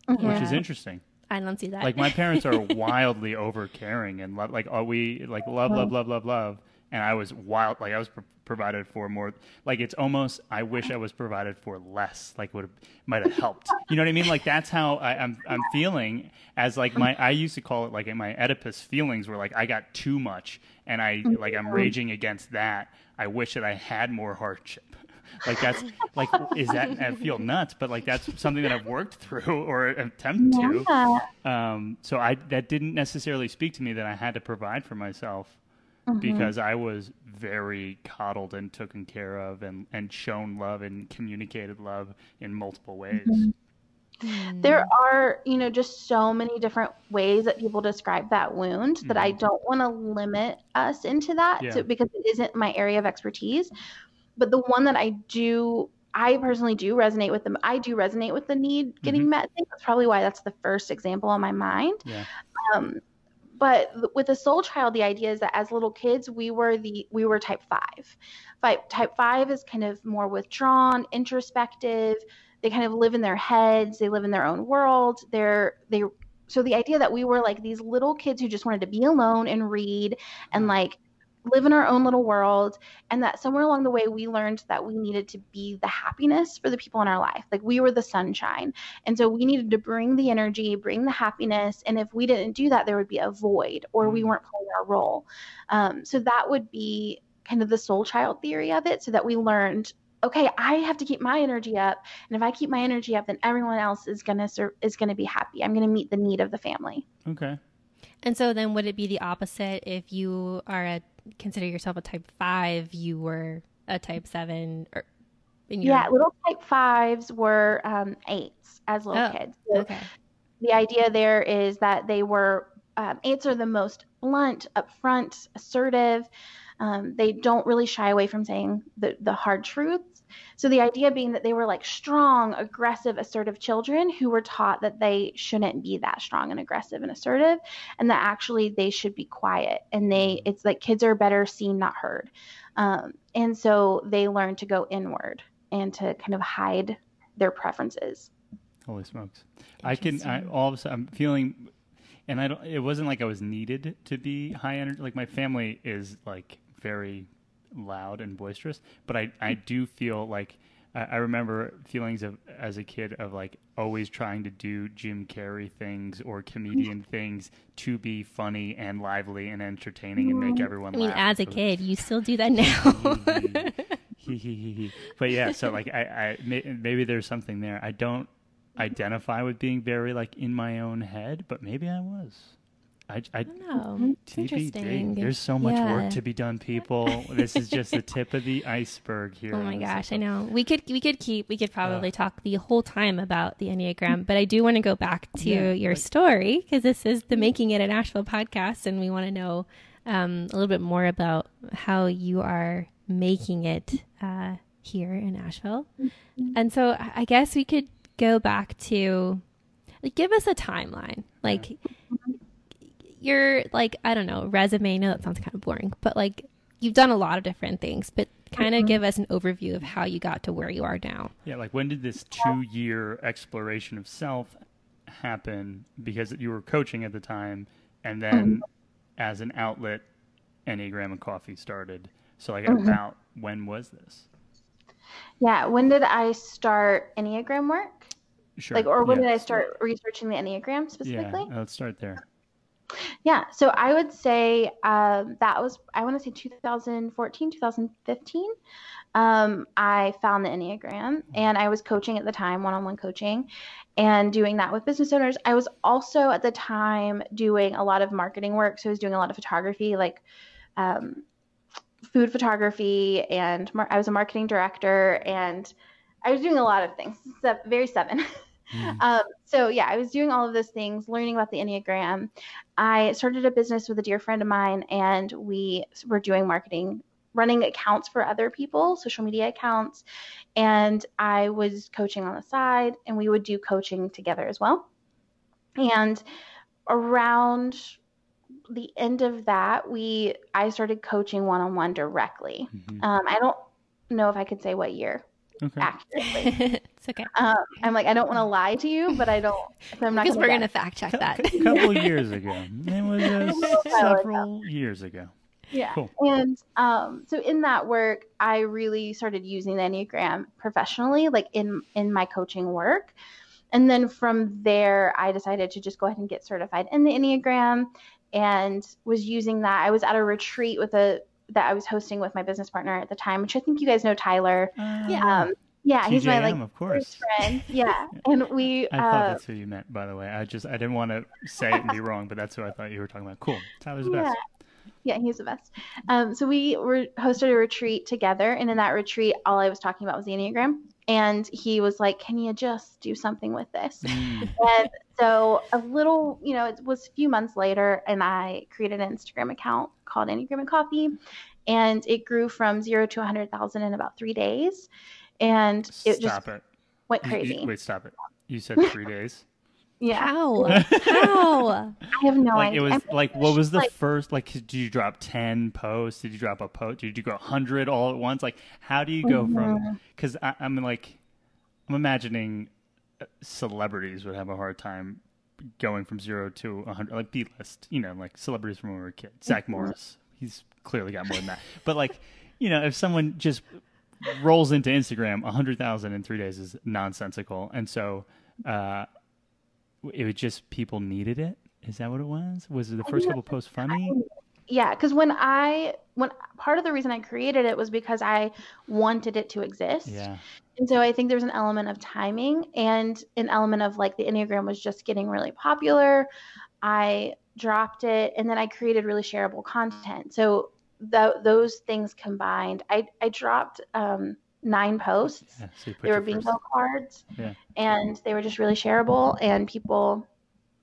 which is interesting. I don't see that. Like my parents are wildly overcaring and lo- like are we like love love love love love and I was wild like I was pr- provided for more like it's almost I wish I was provided for less like would might have helped. You know what I mean? Like that's how I, I'm I'm feeling as like my I used to call it like my Oedipus feelings were like I got too much and I like I'm raging against that. I wish that I had more hardship. Like that's like is that I feel nuts but like that's something that I've worked through or attempt to. Um, so I that didn't necessarily speak to me that I had to provide for myself. Mhm. because I was very coddled and taken care of and, and shown love and communicated love in multiple ways. Mhm. Mm. there are you know just so many different ways that people describe that wound that i Mhm. don't want to limit us into that Yeah. so, because it isn't my area of expertise but the one that i do i personally do resonate with them i do resonate with the need getting Mhm. met thing. that's probably why that's the first example on my mind Yeah. um, but with the soul child the idea is that as little kids we were the we were type five. Fi- type five is kind of more withdrawn introspective. They kind of live in their heads. They live in their own world. They're they so the idea that we were like these little kids who just wanted to be alone and read and mm. like live in our own little world and that somewhere along the way we learned that we needed to be the happiness for the people in our life. Like we were the sunshine. And so we needed to bring the energy bring the happiness and if we didn't do that there would be a void or we Mm. weren't playing our role. Um, so that would be kind of the soul child theory of it so that we learned okay i have to keep my energy up and if i keep my energy up then everyone else is going to ser- is going to be happy. I'm going to meet the need of the family. Okay. And so then would it be the opposite if you are a consider yourself a type 5, you were a type 7 or in your yeah little type fives were um, eights as little Oh, kids. So Okay. the idea there is that they were um, eights are the most blunt upfront assertive. Um, they don't really shy away from saying the, the hard truths so the idea being that they were like strong aggressive assertive children who were taught that they shouldn't be that strong and aggressive and assertive and that actually they should be quiet and they it's like kids are better seen not heard um, and so they learn to go inward and to kind of hide their preferences Holy smokes! I can. I, all of a sudden, I'm feeling, and I don't. It wasn't like I was needed to be high energy. Like my family is like very loud and boisterous, but I I do feel like I, I remember feelings of as a kid of like always trying to do Jim Carrey things or comedian mm-hmm. things to be funny and lively and entertaining and make mm-hmm. everyone. I mean, laugh. as a kid, you still do that now. But yeah, so like I, I maybe there's something there. I don't identify with being very like in my own head, but maybe I was. I, I I don't know. It's TBD. interesting. There's so much Yeah. work to be done, people. this is just the tip of the iceberg here. Oh my gosh, I know. We could we could keep we could probably Yeah. talk the whole time about the Enneagram, but I do want to go back to Yeah, your like- story because this is the Making It in Asheville podcast, and we want to know um, a little bit more about how you are making it uh, here in Asheville. And so I I guess we could go back to like give us a timeline, like your like I don't know resume. No, that sounds kind of boring, but like you've done a lot of different things, but kind of give us an overview of how you got to where you are now. Yeah, like when did this two year exploration of self happen? Because you were coaching at the time, and then as an outlet, Enneagram and Coffee started. So, like, Mhm. about when was this? Yeah. When did I start Enneagram work? Sure. Like, or when yeah. did I start researching the Enneagram specifically? Yeah, let's start there. Yeah. So I would say um, that was, I want to say 2014, 2015. Um, I found the Enneagram and I was coaching at the time, one on one coaching, and doing that with business owners. I was also at the time doing a lot of marketing work. So I was doing a lot of photography, like um, food photography, and mar- I was a marketing director, and I was doing a lot of things. Very seven. Mhm. Um, so yeah, I was doing all of those things, learning about the Enneagram. I started a business with a dear friend of mine, and we were doing marketing, running accounts for other people, social media accounts, and I was coaching on the side, and we would do coaching together as well. And around the end of that, we I started coaching one on one directly. Mhm. Um, I don't know if I could say what year Okay. accurately. it's okay Um, I'm like, I don't want to lie to you, but I don't. So I'm not because we're gonna fact check that. A couple years ago. It was uh, several years ago. Yeah. Cool. And um, so in that work, I really started using the Enneagram professionally, like in in my coaching work. And then from there, I decided to just go ahead and get certified in the Enneagram, and was using that. I was at a retreat with a that I was hosting with my business partner at the time, which I think you guys know Tyler. Yeah. Um, yeah, he's my like TJM, of course. first friend. Yeah, and we. I thought Uh, that's who you meant, by the way. I just I didn't want to say it and be wrong, but that's who I thought you were talking about. Cool. Tyler's the yeah. best. Yeah, he's the best. Um, so we were hosted a retreat together, and in that retreat, all I was talking about was the Enneagram. And he was like, "Can you just do something with this?" Mm. and so a little, you know, it was a few months later, and I created an Instagram account called Enneagram and Coffee, and it grew from zero to a hundred thousand in about three days, and it Stop just it. went You- you- crazy. wait, stop it. You said three days. Yeah, How? How? I have no like it was I'm like what was the like- first like did you drop 10 posts did you drop a post did you go 100 all at once like how do you go Mm-hmm. from because i'm like i'm imagining uh, celebrities would have a hard time going from zero to 100 like b-list you know like celebrities from when we were kids zach Mm-hmm. morris he's clearly got more than that but like you know if someone just rolls into instagram 100000 in three days is nonsensical and so uh it was just people needed it. Is that what it was? Was it the first couple posts funny? yeah because when i when part of the reason i created it was because i wanted it to exist Yeah. and so i think there's an element of timing and an element of like the enneagram was just getting really popular i dropped it and then i created really shareable content so th- those things combined i i dropped um nine posts yeah. So they were bingo first- cards Yeah. and they were just really shareable and people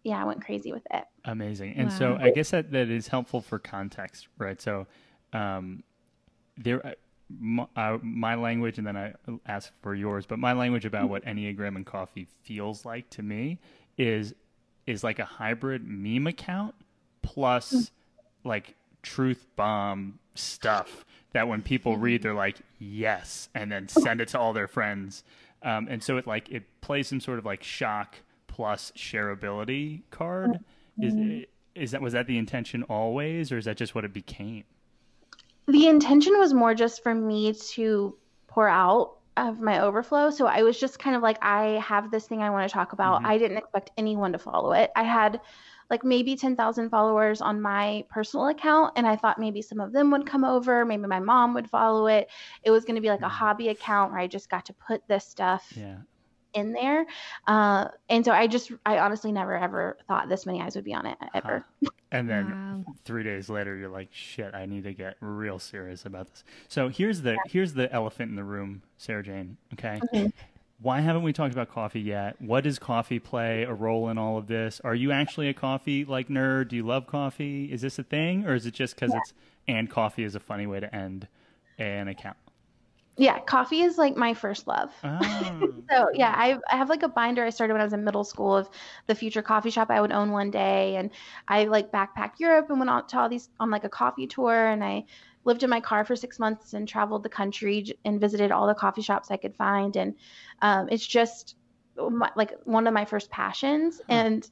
yeah went crazy with it Amazing. And so I guess that, that is helpful for context, right? So um, there, uh, my, uh, my language, and then I ask for yours, but my language about what Enneagram and coffee feels like to me is is like a hybrid meme account plus like truth bomb stuff that when people read they're like yes and then send it to all their friends um, and so it like it plays some sort of like shock plus shareability card is is that was that the intention always or is that just what it became the intention was more just for me to pour out of my overflow. So I was just kind of like, I have this thing I want to talk about. Mhm. I didn't expect anyone to follow it. I had like maybe 10,000 followers on my personal account, and I thought maybe some of them would come over. Maybe my mom would follow it. It was going to be like a Mhm. hobby account where I just got to put this stuff yeah in there. Uh, and so I just, I honestly never ever thought this many eyes would be on it ever. Huh. and then Wow. three days later you're like shit i need to get real serious about this so here's the here's the elephant in the room sarajane okay Mhm. Why haven't we talked about coffee yet? What does coffee play a role in all of this? Are you actually a coffee like nerd? Do you love coffee? Is this a thing or is it just because it's and coffee is a funny way to end an account? Yeah, coffee is like my first love. oh, So yeah, I, I have like a binder I started when I was in middle school of the future coffee shop I would own one day, and I like backpacked Europe and went out to all these on like a coffee tour, and I lived in my car for six months and traveled the country and visited all the coffee shops I could find, and um, it's just my, like one of my first passions, and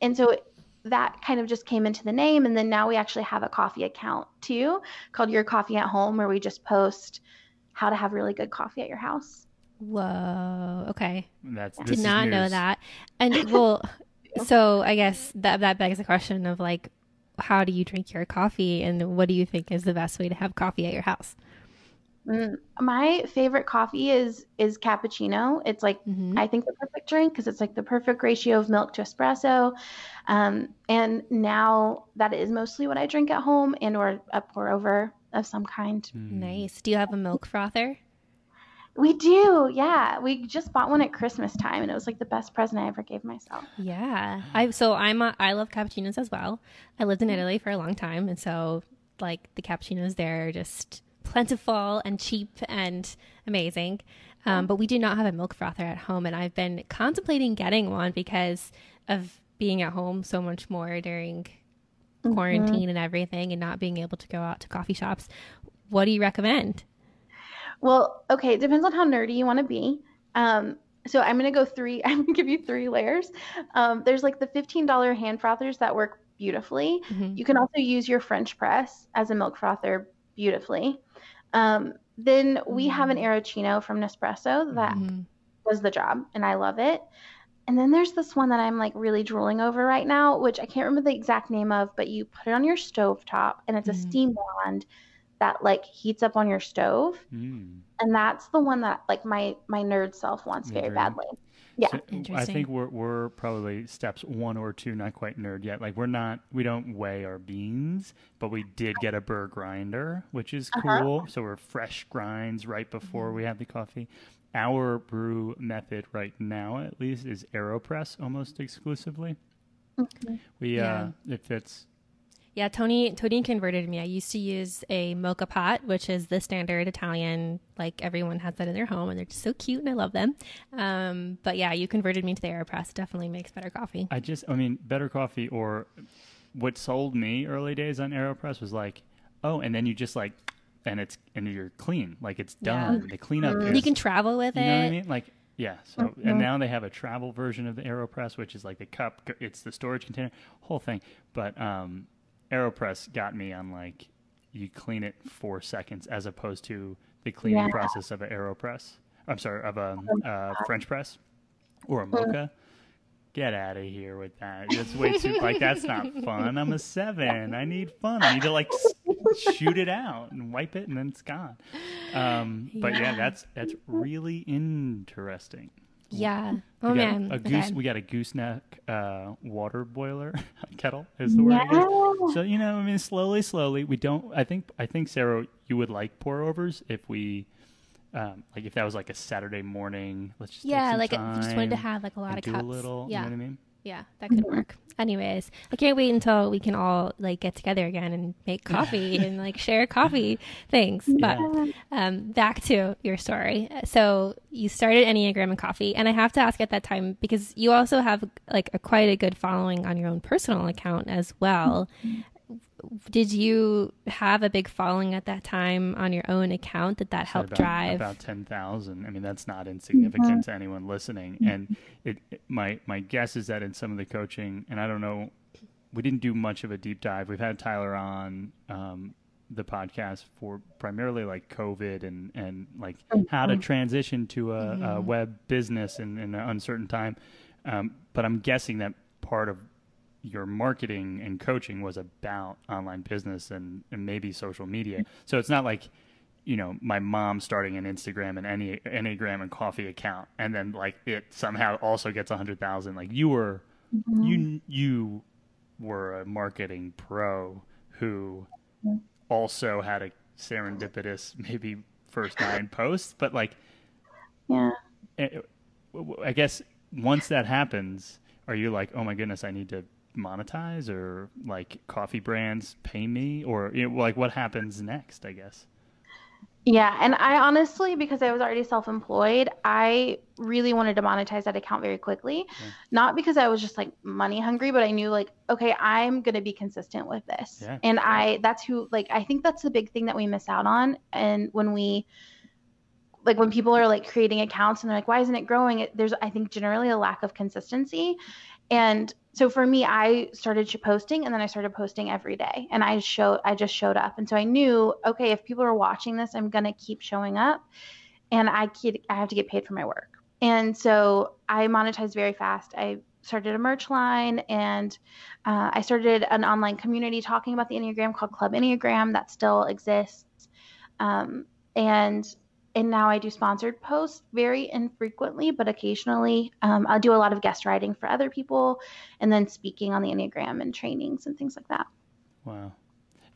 and so it, that kind of just came into the name, and then now we actually have a coffee account too called Your Coffee at Home, where we just post how to have really good coffee at your house. Whoa. Okay. that's this Did is not know that. And well, so I guess that that begs the question of like, how do you drink your coffee, and what do you think is the best way to have coffee at your house? Mm, my favorite coffee is is cappuccino. It's like Mhm. I think the perfect drink because it's like the perfect ratio of milk to espresso. Um, and now that is mostly what I drink at home and or a pour over of some kind. Hmm. Nice. Do you have a milk frother? We do, yeah. We just bought one at Christmas time and it was like the best present I ever gave myself. Yeah. I so I'm a, I love cappuccinos as well. I lived in Italy for a long time, and so like the cappuccinos there are just plentiful and cheap and amazing. Um, but we do not have a milk frother at home, and I've been contemplating getting one because of being at home so much more during quarantine and everything, and not being able to go out to coffee shops. What do you recommend? Well, okay, it depends on how nerdy you want to be. Um, so I'm gonna go three. I'm gonna give you three layers. Um, there's like the $15 hand frothers that work beautifully. Mhm. You can also use your French press as a milk frother beautifully. Um, then we have an Aeroccino from Nespresso that Mhm. does the job, and I love it. And then there's this one that I'm like really drooling over right now, which I can't remember the exact name of, but you put it on your stove top, and it's a Mhm. steam wand that like heats up on your stove Hmm. and that's the one that like my my nerd self wants very Nerd. badly Yeah. So I think we're we're probably steps one or two, not quite nerd yet. Like we're not, we don't weigh our beans, but we did get a burr grinder, which is Uh-huh. cool. So we're fresh grinds right before we have the coffee. Our brew method right now, at least, is Aeropress almost exclusively. Okay. We Yeah. uh, it fits. Yeah, Tony Tony converted me. I used to use a moka pot, which is the standard Italian, like everyone has that in their home, and they're just so cute, and I love them. Um, but yeah, you converted me to the Aeropress. Definitely makes better coffee. I just, I mean, better coffee or what sold me early days on Aeropress was like, oh, and then you just like, and it's and you're clean, like it's Yeah. done. The cleanup And you is can travel with You it. know what I mean? Like, yeah. So, Mm-hmm. and now they have a travel version of the Aeropress, which is like the cup. It's the storage container, whole thing. But um, Aeropress got me on like you clean it four seconds as opposed to the cleaning Yeah. process of an Aeropress. I'm sorry, of a uh, French press or a moka. Get out of here with that. That's way too like that's not fun. I'm a seven. I need fun. I need to like shoot it out and wipe it and then it's gone. Um, but yeah, Yeah. that's that's really interesting. Yeah. Oh we got man. a goose. Okay. We got a gooseneck uh, water boiler kettle is the word. I. Yeah. So you know, I mean, slowly, slowly. We don't. I think. I think Sarah, you would like pour overs if we, um, like, if that was like a Saturday morning. Let's just yeah, like you just wanted to have like a lot of cups. a little. yeah. You know what I mean? Yeah, that could work. Anyways, I can't wait until we can all like get together again and make coffee and like share coffee things. But um, back to your story. So you started Enneagram and Coffee, and I have to ask at that time because you also have like a quite a good following on your own personal account as well. Did you have a big following at that time on your own account? that that helped help about, drive? about ten thousand. I mean, that's not insignificant to anyone listening. And it, it- my my guess is that in some of the coaching, and I don't know, we didn't do much of a deep dive. We've had Tyler on um, the podcast for primarily like COVID and and like how to transition to a, a web business in, in an uncertain time. Um, but I'm guessing that part of your marketing and coaching was about online business and, and maybe social media. So it's not like, you know, my mom starting an Instagram and any Enneagram and coffee account and then like it somehow also gets a hundred thousand. Like you were you you were a marketing pro who also had a serendipitous maybe first nine posts, but like Yeah. eh, I guess once that happens, are you like, oh my goodness, I need to monetize or like coffee brands pay me or you know, like what happens next? I guess. Yeah, and I honestly, because I was already self-employed, I really wanted to monetize that account very quickly. Not because I was just like money hungry, but I knew like, okay, I'm gonna be consistent with this. Yeah. And I that's who like I think that's the big thing that we miss out on. And when we like when people are like creating accounts and they're like, why isn't it growing? It, there's I think generally a lack of consistency. And so for me, I started posting and then I started posting every day and I showed, I just showed up. And so I knew, okay, if people are watching this, I'm going to keep showing up and I keep, I have to get paid for my work. And so I monetized very fast. I started a merch line and uh, I started an online community talking about the Enneagram called Club Enneagram that still exists. Um, and and now I do sponsored posts very infrequently, but occasionally. Um, I'll do a lot of guest writing for other people, and then speaking on the Enneagram and trainings and things like that. Wow.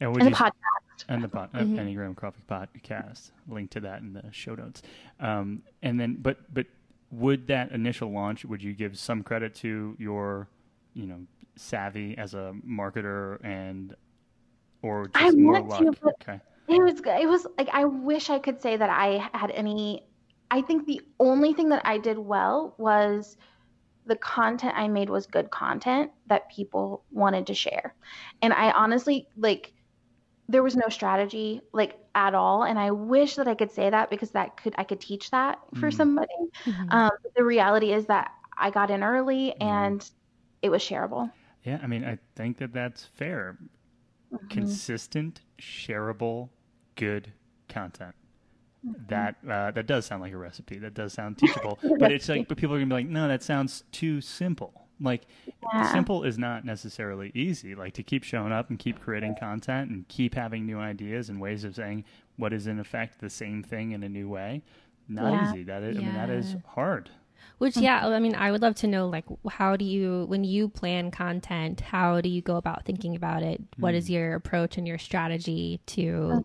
And, would And you, the podcast. and the pod, uh, Enneagram Coffee Podcast. Link to that in the show notes. Um, and then, but but would that initial launch? Would you give some credit to your, you know, savvy as a marketer and, or just I more want to, luck? but- okay. It was it was like I wish I could say that I had any. I think the only thing that I did well was the content I made was good content that people wanted to share, and I honestly like there was no strategy like at all, and I wish that I could say that because that could I could teach that for Mhm. somebody. Mhm. Um, the reality is that I got in early Mhm. and it was shareable. Yeah, I mean, I think that that's fair. Mm-hmm. Consistent, shareable, good content. Mm-hmm. That uh, that does sound like a recipe. That does sound teachable. but it's like, but people are gonna be like, no, that sounds too simple. Like, Yeah. simple is not necessarily easy. Like to keep showing up and keep creating content and keep having new ideas and ways of saying what is in effect the same thing in a new way. Not Yeah. easy. That is, I mean, that is hard. Which, yeah, I mean, I would love to know, like, how do you, when you plan content, how do you go about thinking about it? What is your approach and your strategy to,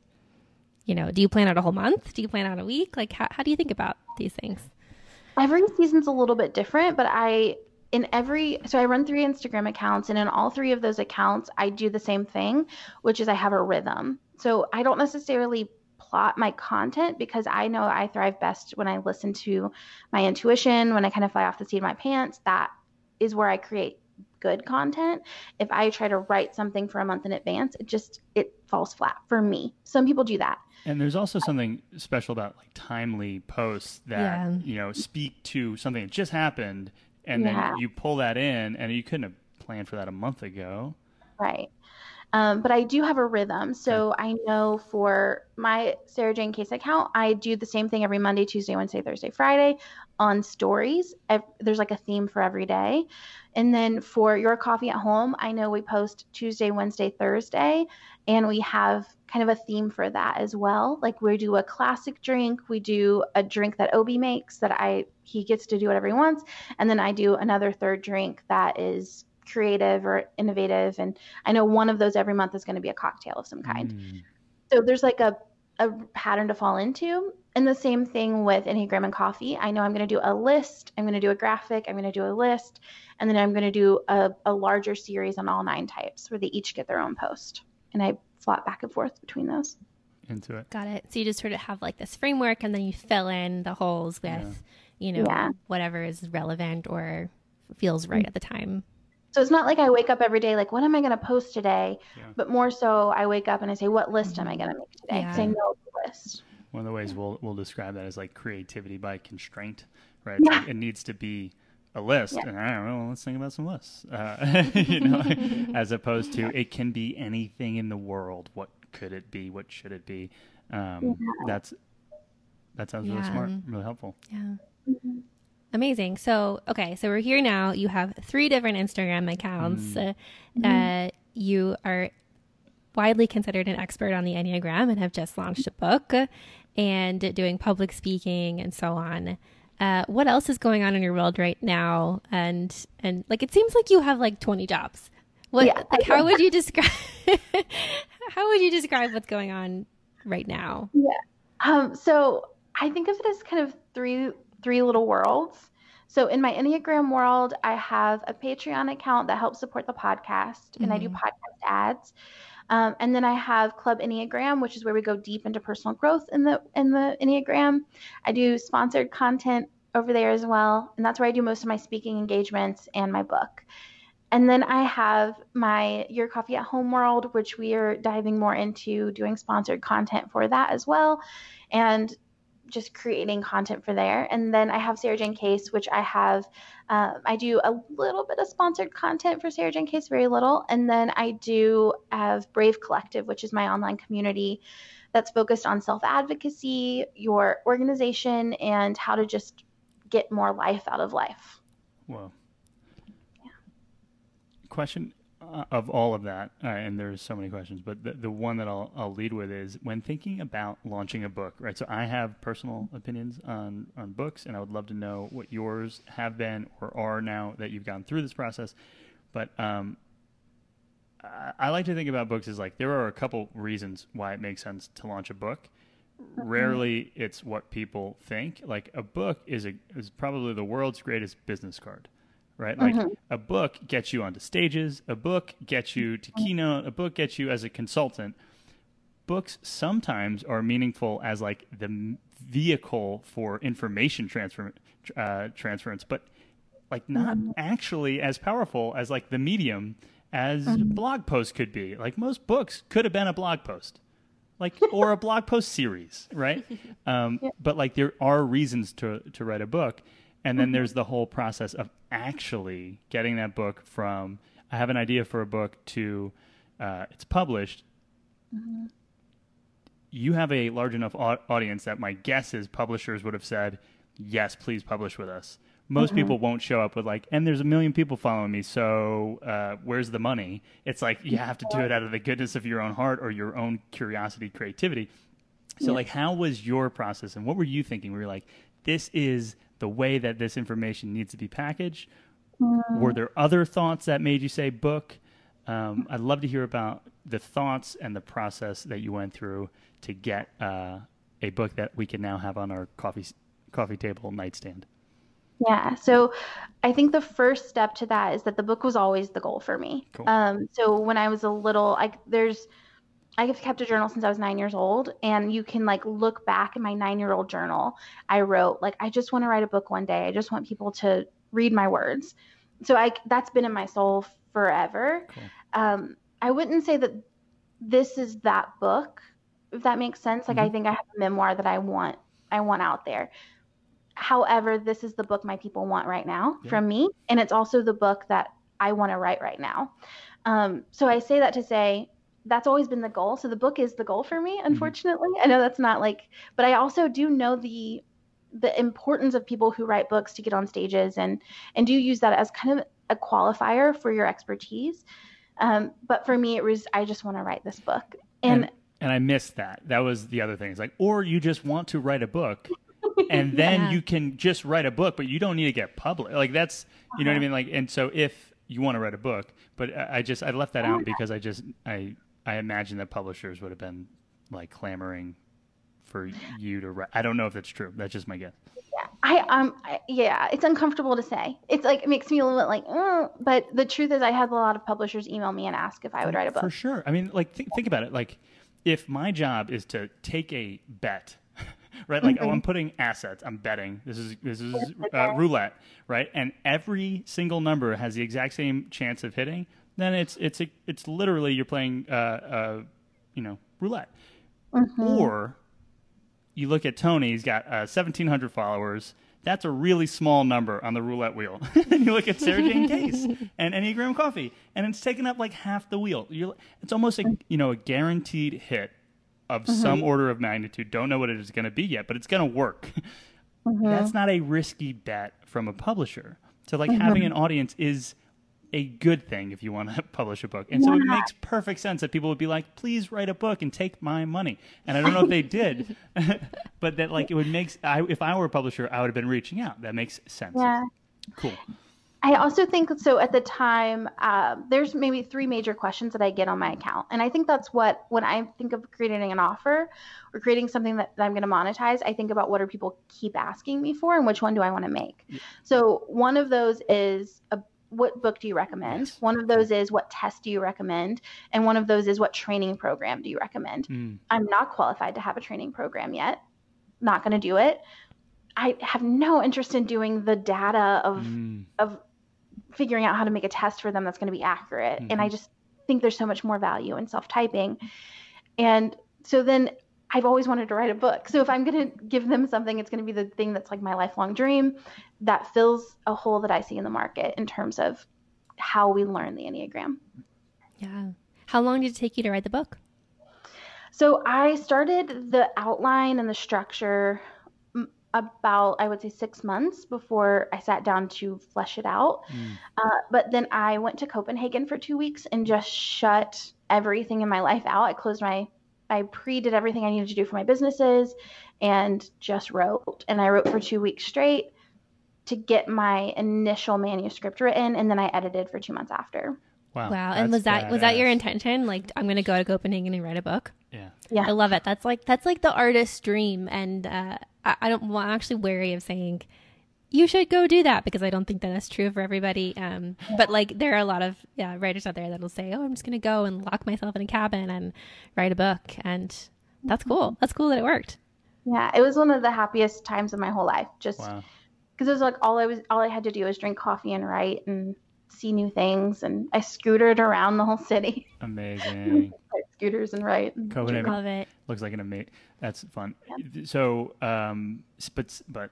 you know, do you plan out a whole month? Do you plan out a week? Like, how, how do you think about these things? Every season's a little bit different, but I, in every, so I run three Instagram accounts, and in all three of those accounts, I do the same thing, which is I have a rhythm. So I don't necessarily plot my content because I know I thrive best when I listen to my intuition, when I kind of fly off the seat of my pants. That is where I create good content. If I try to write something for a month in advance, it just it falls flat for me. Some people do that. And there's also something special about like timely posts that Yeah. you know speak to something that just happened, and Yeah. then you pull that in, and you couldn't have planned for that a month ago. Right. Um, but I do have a rhythm. So I know for my Sarajane Case account, I do the same thing every Monday, Tuesday, Wednesday, Thursday, Friday on stories. There's like a theme for every day. And then for Your Coffee at Home, I know we post Tuesday, Wednesday, Thursday, and we have kind of a theme for that as well. Like we do a classic drink, we do a drink that Obi makes that I he gets to do whatever he wants, and then I do another third drink that is creative or innovative and I know one of those every month is going to be a cocktail of some kind. Mm. So there's like a, a pattern to fall into. And the same thing with Enneagram and coffee. I know I'm going to do a list, I'm going to do a graphic, I'm going to do a list, and then I'm going to do a, a larger series on all nine types where they each get their own post. And I flop back and forth between those. Into it. Got it. So you just sort of have like this framework and then you fill in the holes with, Yeah. you know, Yeah. whatever is relevant or feels right at the time. So it's not like I wake up every day like, what am I going to post today? Yeah. But more so, I wake up and I say, what list am I going to make today? Because I Yeah. know the list. One of the ways we'll we'll describe that is like creativity by constraint, right? Yeah. Like, it needs to be a list, Yeah. and I don't know. Well, let's think about some lists, uh, you know, as opposed to it can be anything in the world. What could it be? What should it be? Um, That's that sounds really smart, really helpful. Yeah. Amazing. So, okay, so we're here now. You have three different Instagram accounts. Uh, uh, you are widely considered an expert on the Enneagram and have just launched a book and doing public speaking and so on. Uh, what else is going on in your world right now? And and like it seems like you have like twenty jobs. What Yeah. like how would you describe how would you describe what's going on right now? Yeah. Um, so I think of it as kind of three three little worlds. So in my Enneagram world, I have a Patreon account that helps support the podcast, and I do podcast ads. Um, and then I have Club Enneagram, which is where we go deep into personal growth in the in the Enneagram. I do sponsored content over there as well, and that's where I do most of my speaking engagements and my book. And then I have my Your Coffee at Home world, which we are diving more into doing sponsored content for that as well, and just creating content for there. And then I have Sarajane Case, which I have. Uh, I do a little bit of sponsored content for Sarajane Case, very little. And then I do have Brave Collective, which is my online community that's focused on self advocacy, your organization, and how to just get more life out of life. Whoa. Question uh, of all of that, uh, and there's so many questions, but the, the one that I'll, I'll lead with is when thinking about launching a book, right? So I have personal opinions on, on books, and I would love to know what yours have been or are now that you've gone through this process. But um, I, I like to think about books as like there are a couple reasons why it makes sense to launch a book. Rarely it's what people think. Like a book is a is probably the world's greatest business card, right? Like a book gets you onto stages, a book gets you to keynote, a book gets you as a consultant. Books sometimes are meaningful as like the vehicle for information transfer uh, transference, but like not actually as powerful as like the medium as blog posts could be. Like most books could have been a blog post, like or a blog post series, right? Um, But like there are reasons to to write a book, and then there's the whole process of actually getting that book from I have an idea for a book to uh, it's published. You have a large enough au- audience that my guess is publishers would have said, "Yes, please publish with us." Most people won't show up with like, and there's a million people following me, so uh, where's the money? It's like you have to do it out of the goodness of your own heart or your own curiosity, creativity. So, like, how was your process, and what were you thinking? We were like, this is the way that this information needs to be packaged? Mm. Were there other thoughts that made you say book? Um, I'd love to hear about the thoughts and the process that you went through to get uh, a book that we can now have on our coffee coffee table nightstand. Yeah. So I think the first step to that is that the book was always the goal for me. Cool. Um, so when I was a little, I there's I have kept a journal since I was nine years old, and you can like look back in my nine year old journal. I wrote like I just want to write a book one day. I just want people to read my words. So I that's been in my soul forever. Cool. Um, I wouldn't say that this is that book, if that makes sense. Like I Mhm. think I have a memoir that I want I want out there. However, this is the book my people want right now Yeah. from me, and it's also the book that I want to write right now. Um, so I say that to say that's always been the goal. So the book is the goal for me. Unfortunately, I know that's not like, but I also do know the the importance of people who write books to get on stages and and do use that as kind of a qualifier for your expertise. Um, but for me, it was I just want to write this book, and, And, and I missed that. That was the other thing. It's like, or you just want to write a book, and then Yeah. you can just write a book, but you don't need to get published. Like that's, you know what I mean? Like, and so if you want to write a book, but I I just I left that out because I just I I imagine that publishers would have been like clamoring for you to write. I don't know if that's true. That's just my guess. I um I, yeah, it's uncomfortable to say. It's like it makes me a little bit like, "Mm," but the truth is, I had a lot of publishers email me and ask if I would write a book. For sure. I mean, like, think, think about it. Like, if my job is to take a bet, right? Like, oh, I'm putting assets. I'm betting. This is this is uh, roulette, right? And every single number has the exact same chance of hitting. Then it's it's a, it's literally you're playing, uh, uh, you know, roulette. Or you look at Tony. He's got uh, 1,700 followers. That's a really small number on the roulette wheel. and you look at Sarajane Case and Enneagram Coffee, and it's taken up like half the wheel. You're, it's almost a you know a guaranteed hit of some order of magnitude. Don't know what it is going to be yet, but it's going to work. That's not a risky bet from a publisher. So like having an audience is a good thing if you want to publish a book. And so it makes perfect sense that people would be like, please write a book and take my money. And I don't know if they did, but that like it would make, I, if I were a publisher, I would have been reaching out. That makes sense. Yeah. Cool. I also think so. At the time, um, there's maybe three major questions that I get on my account, and I think that's what when I think of creating an offer or creating something that, that I'm going to monetize, I think about what are people keep asking me for, and which one do I want to make. So one of those is a what book do you recommend? Yes. One of those is what test do you recommend? And one of those is what training program do you recommend? Mm. I'm not qualified to have a training program yet. Not going to do it. I have no interest in doing the data of Mm. of figuring out how to make a test for them that's going to be accurate. And I just think there's so much more value in self typing. And so then I've always wanted to write a book. So if I'm going to give them something, it's going to be the thing that's like my lifelong dream that fills a hole that I see in the market in terms of how we learn the Enneagram. Yeah. How long did it take you to write the book? So I started the outline and the structure about I would say six months before I sat down to flesh it out. Mm. Uh, but then I went to Copenhagen for two weeks and just shut everything in my life out. I closed my I pre did everything I needed to do for my businesses and just wrote. And I wrote for two weeks straight to get my initial manuscript written, and then I edited for two months after. Wow. Wow. And was That's that was that your intention? Like I'm going to go to Copenhagen and write a book. Yeah. Yeah. I love it. That's like that's like the artist's dream, and uh, I, I don't. Well, I'm actually wary of saying you should go do that because I don't think that that's true for everybody. Um, but like there are a lot of yeah writers out there that'll say, "Oh, I'm just going to go and lock myself in a cabin and write a book," and that's cool. That's cool that it worked. Yeah, it was one of the happiest times of my whole life. Just Wow. because it was like all I was all I had to do was drink coffee and write and see new things and I scootered around the whole city. Amazing. Scooters and write. and Copenhagen. Love it. Looks like an amazing. That's fun. So, um, but but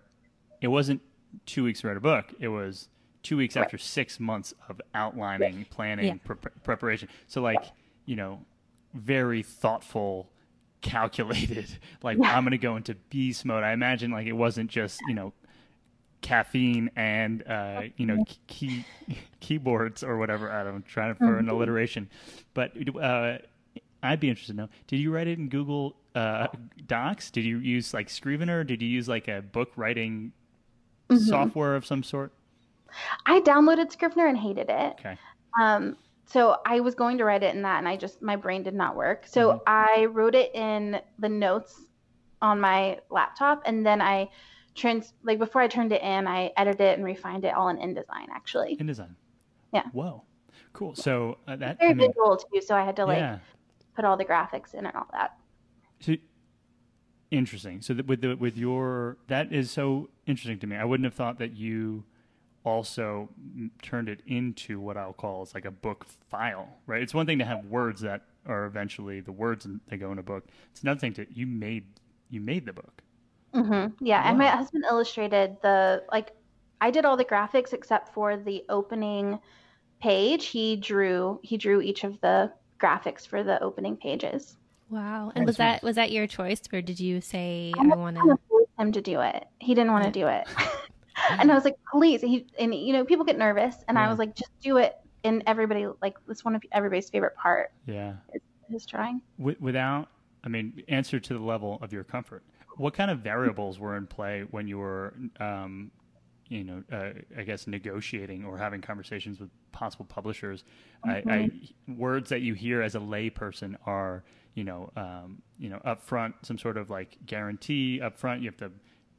it wasn't two weeks to write a book. It was two weeks after six months of outlining, planning, Yeah. pre- preparation. So, like you know, very thoughtful, calculated. Like I'm going to go into beast mode. I imagine like it wasn't just you know caffeine and uh, you know key keyboards or whatever. I don't know, trying for an alliteration, but uh, I'd be interested to know. Did you write it in Google uh, Docs? Did you use like Scrivener? Did you use like a book writing Mhm. software of some sort? I downloaded Scrivener and hated it. Okay. Um, so I was going to write it in that, and I just my brain did not work. So Mhm. I wrote it in the notes on my laptop, and then I trans like before I turned it in, I edited it and refined it all in InDesign actually. InDesign. Yeah. Whoa. Cool. So uh, that Very I mean, visual too, so I had to like yeah. put all the graphics in and all that. So interesting. So with the with your that is so interesting to me. I wouldn't have thought that you also turned it into what I'll call as like a book file, right? It's one thing to have words that are eventually the words and they go in a book. It's another thing to you made you made the book. hmm Yeah, and my husband illustrated the like I did all the graphics except for the opening page. He drew he drew each of the graphics for the opening pages. Wow. And That's was that was that your choice, or did you say I'm I want to? Him to do it. He didn't want to do it. and I was like, please. He and you know, people get nervous, and Yeah. I was like, just do it. And everybody like it's one of everybody's favorite part Yeah. is drawing. Wi- without, I mean, answer to the level of your comfort. What kind of variables were in play when you were, um, you know, uh, I guess negotiating or having conversations with possible publishers? I, I, words that you hear as a layperson are, you know, um, you know, upfront, some sort of like guarantee upfront. You have to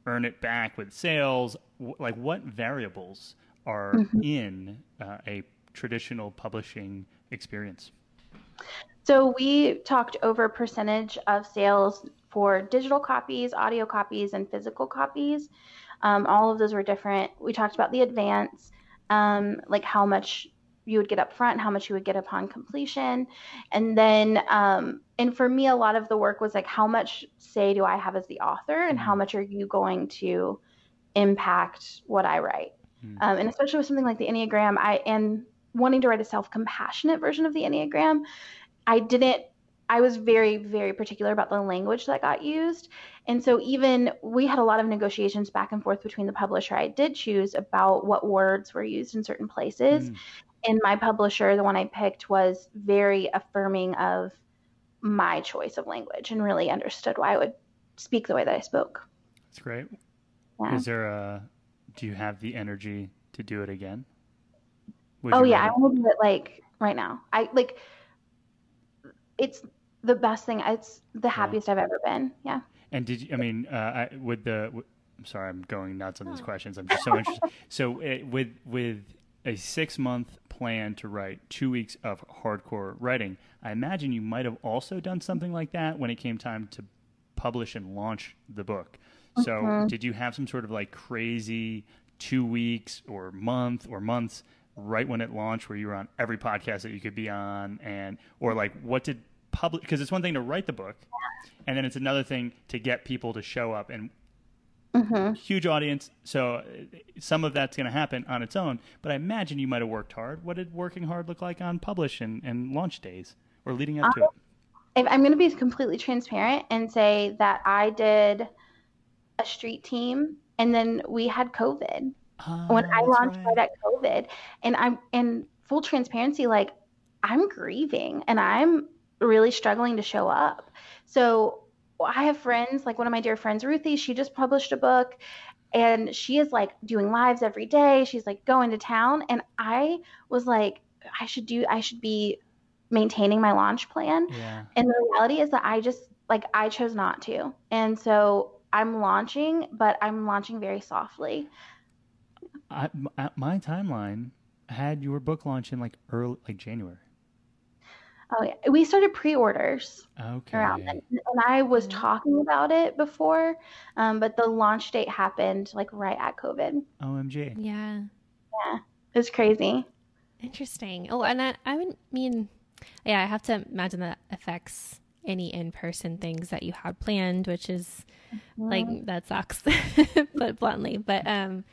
earn it back with sales. W- like, what variables are in uh, a traditional publishing experience? So we talked over percentage of sales for digital copies, audio copies, and physical copies. Um, all of those were different. We talked about the advance, um, like how much you would get up front, how much you would get upon completion. And then, um, and for me, a lot of the work was like, how much say do I have as the author, and how Mhm. much are you going to impact what I write? Mm. Um, and especially with something like the Enneagram, I and wanting to write a self compassionate version of the Enneagram, I didn't. I was very, very particular about the language that got used. And so, even we had a lot of negotiations back and forth between the publisher I did choose about what words were used in certain places. Mm. And my publisher, the one I picked, was very affirming of my choice of language and really understood why I would speak the way that I spoke. That's great. Yeah. Is there a? Do you have the energy to do it again? Would Oh yeah, I want to do it like right now. I like it's the best thing. It's the happiest I've ever been. Yeah. And did you? I mean, uh, I, with the. w- I'm sorry, I'm going nuts on these Oh. questions. I'm just so interested. So uh, with with a six month plan to write two weeks of hardcore writing, I imagine you might have also done something like that when it came time to publish and launch the book. So Mhm. did you have some sort of like crazy two weeks or month or months right when it launched where you were on every podcast that you could be on and or like what did public because it's one thing to write the book and then it's another thing to get people to show up and hmm huge audience so uh, some of that's going to happen on its own but i imagine you might have worked hard what did working hard look like on publish and, and launch days or leading up to it If I'm going to be completely transparent and say that I did a street team and then we had COVID when Oh, I launched right. right at COVID, and I'm in full transparency, like I'm grieving and I'm really struggling to show up. So I have friends, like one of my dear friends, Ruthie, she just published a book and she is like doing lives every day. She's like going to town. And I was like, I should do, I should be maintaining my launch plan. yeah And the reality is that I just like I chose not to. And so I'm launching, but I'm launching very softly. I, my, uh, my timeline had your book launch in like early like january Oh yeah, we started pre-orders okay around then, and I was Mhm. talking about it before, um, but the launch date happened like right at COVID. omg Yeah. It was crazy. Interesting. Oh, and I, I would mean, yeah, I have to imagine that affects any in-person things that you had planned, which is like that sucks, but bluntly. But um,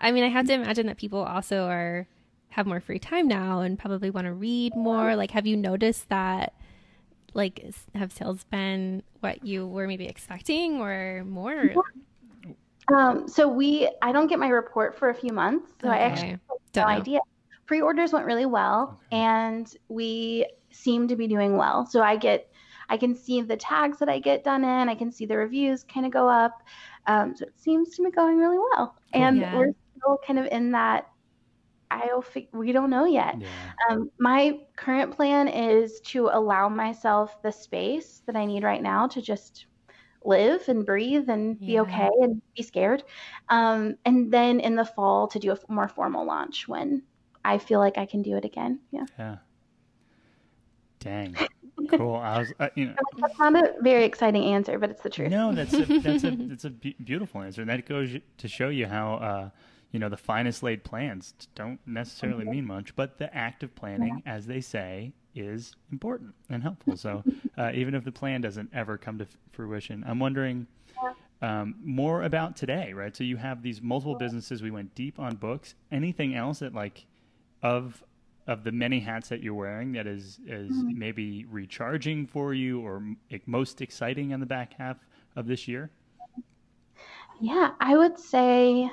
I mean, I have to imagine that people also are have more free time now and probably want to read more. Like, have you noticed that? Like, have sales been what you were maybe expecting or more? Um, so we, I don't get my report for a few months, so I actually have no idea. Pre-orders went really well, Okay. and we seem to be doing well. So I get, I can see the tags that I get done in. I can see the reviews kind of go up. Um, so it seems to be going really well. And Yeah. we're still kind of in that. I'll fig- we don't know yet. Yeah. Um, my current plan is to allow myself the space that I need right now to just live and breathe and be okay and be scared. Um, and then in the fall to do a f- more formal launch when I feel like I can do it again. Yeah. Yeah. Dang. Cool. I was, uh, you know, That's not a very exciting answer, but it's the truth. no, that's a, that's a, that's a be- beautiful answer. And that goes to show you how, uh, you know, the finest laid plans don't necessarily mean much, but the act of planning, as they say, is important and helpful. So uh, even if the plan doesn't ever come to fruition, I'm wondering um, more about today, right? So you have these multiple businesses. We went deep on books. Anything else that like of of the many hats that you're wearing that is is maybe recharging for you or most exciting on the back half of this year? Yeah, I would say,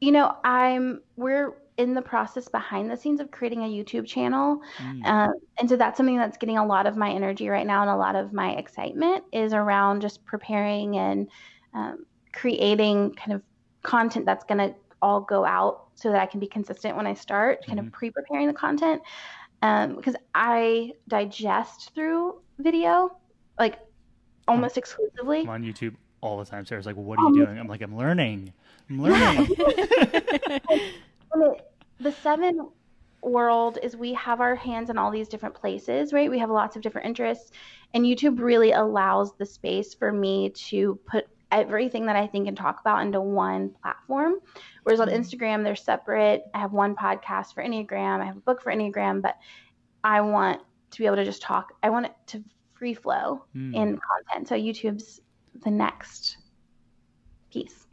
you know, I'm we're in the process behind the scenes of creating a YouTube channel. Mm. Um, and so that's something that's getting a lot of my energy right now and a lot of my excitement is around just preparing and um, creating kind of content that's going to all go out so that I can be consistent when I start, kind Mhm. of pre preparing the content. Um, because I digest through video like almost exclusively. I'm on YouTube all the time. Sarah's like, well, "What are you doing?" I'm like, "I'm learning. I'm learning." The seven world is we have our hands in all these different places, right? We have lots of different interests, and YouTube really allows the space for me to put everything that I think and talk about into one platform. Whereas on Instagram, they're separate. I have one podcast for Enneagram, I have a book for Enneagram, but I want to be able to just talk. I want it to free flow Mm. in content. So YouTube's the next piece.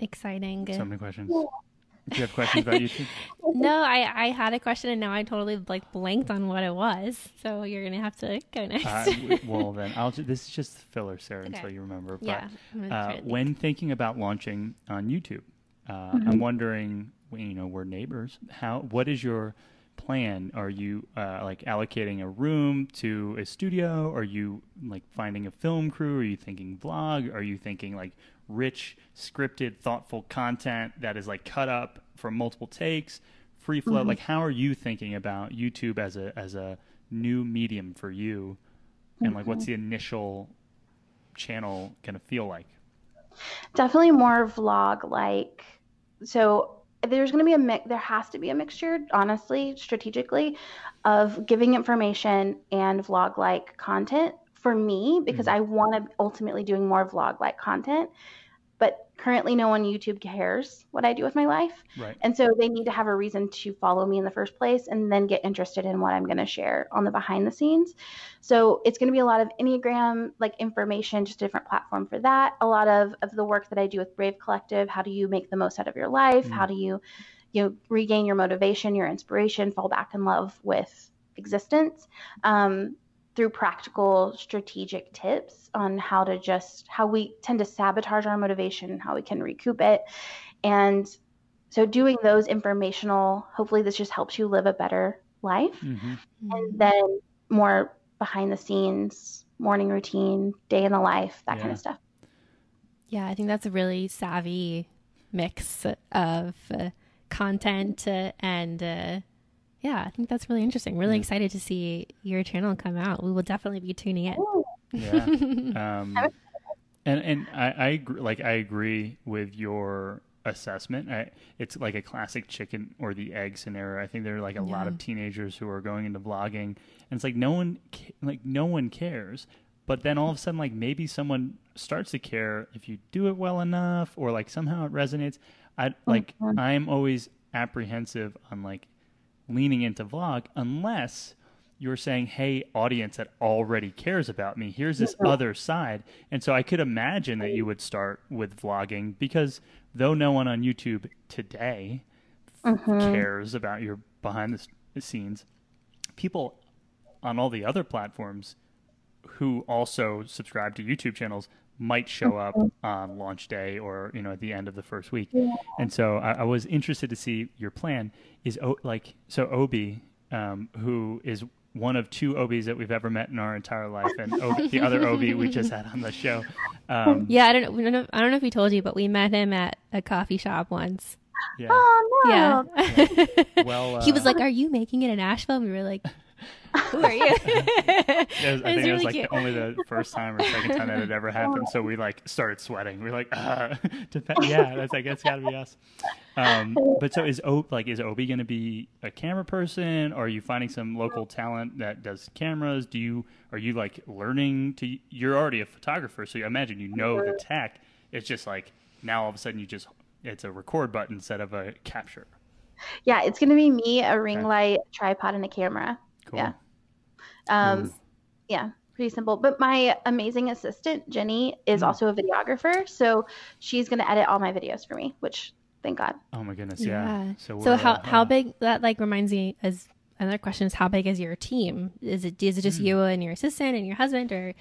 Exciting. so many questions. Do you have questions about YouTube? No, I, I had a question and now I totally like blanked on what it was. So you're gonna have to go next. Uh, well, then I'll. Ju- this is just filler, Sarah, Okay. until you remember. But, yeah. I'm uh, think. when thinking about launching on YouTube, uh, I'm wondering, you know, we're neighbors. How? What is your plan? Are you uh, like allocating a room to a studio? Are you like finding a film crew? Are you thinking vlog? Are you thinking like rich, scripted, thoughtful content that is like cut up from multiple takes, free flow? Mm-hmm. Like, how are you thinking about YouTube as a as a new medium for you? And like, what's mm-hmm. the initial channel gonna feel like? definitely more vlog like so there's going to be a mix there has to be a mixture honestly strategically of giving information and vlog like content for me because i want to ultimately doing more vlog like content but currently no one youtube cares what i do with my life Right. and so they need to have a reason to follow me in the first place and then get interested in what I'm going to share on the behind the scenes. So it's going to be a lot of Enneagram like information, just a different platform for that. A lot of, of the work that I do with Brave Collective. How do you make the most out of your life? Mm. How do you, you know, regain your motivation, your inspiration, fall back in love with existence? Um, through practical strategic tips on how to just how we tend to sabotage our motivation how we can recoup it. And so doing those informational hopefully this just helps you live a better life. Hmm and then more behind the scenes morning routine day in the life that kind of stuff. Yeah, I think that's a really savvy mix of uh, content uh, and uh, yeah, I think that's really interesting. Really Yeah. excited to see your channel come out. We will definitely be tuning in. Yeah. Um, and and I, I agree, like I agree with your assessment. I, it's like a classic chicken or the egg scenario. I think there are like a lot of teenagers who are going into vlogging, and it's like no one ca- like no one cares. But then all of a sudden, like maybe someone starts to care if you do it well enough, or like somehow it resonates. I like I'm always apprehensive on like leaning into vlog unless you're saying, "Hey, audience that already cares about me, here's this other side." And so I could imagine that you would start with vlogging because though no one on YouTube today mm-hmm. cares about your behind the scenes, people on all the other platforms who also subscribe to YouTube channels might show up on launch day or you know at the end of the first week. And so I, I was interested to see your plan. Is o, like so Obi, um, who is one of two Obies that we've ever met in our entire life, and Obi, the other Obi we just had on the show. Um, Yeah, I don't know. I don't know if he told you, but we met him at a coffee shop once. yeah. Oh no. Yeah. Well, he was uh, like, "Are you making it in Asheville?" And we were like, "Who are you?" It was- I think it was like the, only the first time or second time that had ever happened. So we like started sweating. We are like, uh, yeah, that's I guess it's got to be us. Um, but so is o like is Obi going to be a camera person? Or are you finding some local talent that does cameras? Do you are you like learning to? You're already a photographer, so imagine you know the tech. It's just like now all of a sudden you just it's a record button instead of a capture. Yeah, it's gonna be me, a ring light, tripod, and a camera. Cool. Yeah. Um, Ooh. yeah, pretty simple. But my amazing assistant Jenny is Mm. also a videographer, so she's gonna edit all my videos for me, which thank God. Oh my goodness, yeah. Yeah. So, So how uh, how big that like reminds me as another question is how big is your team? Is it is it just Hmm. you and your assistant and your husband, or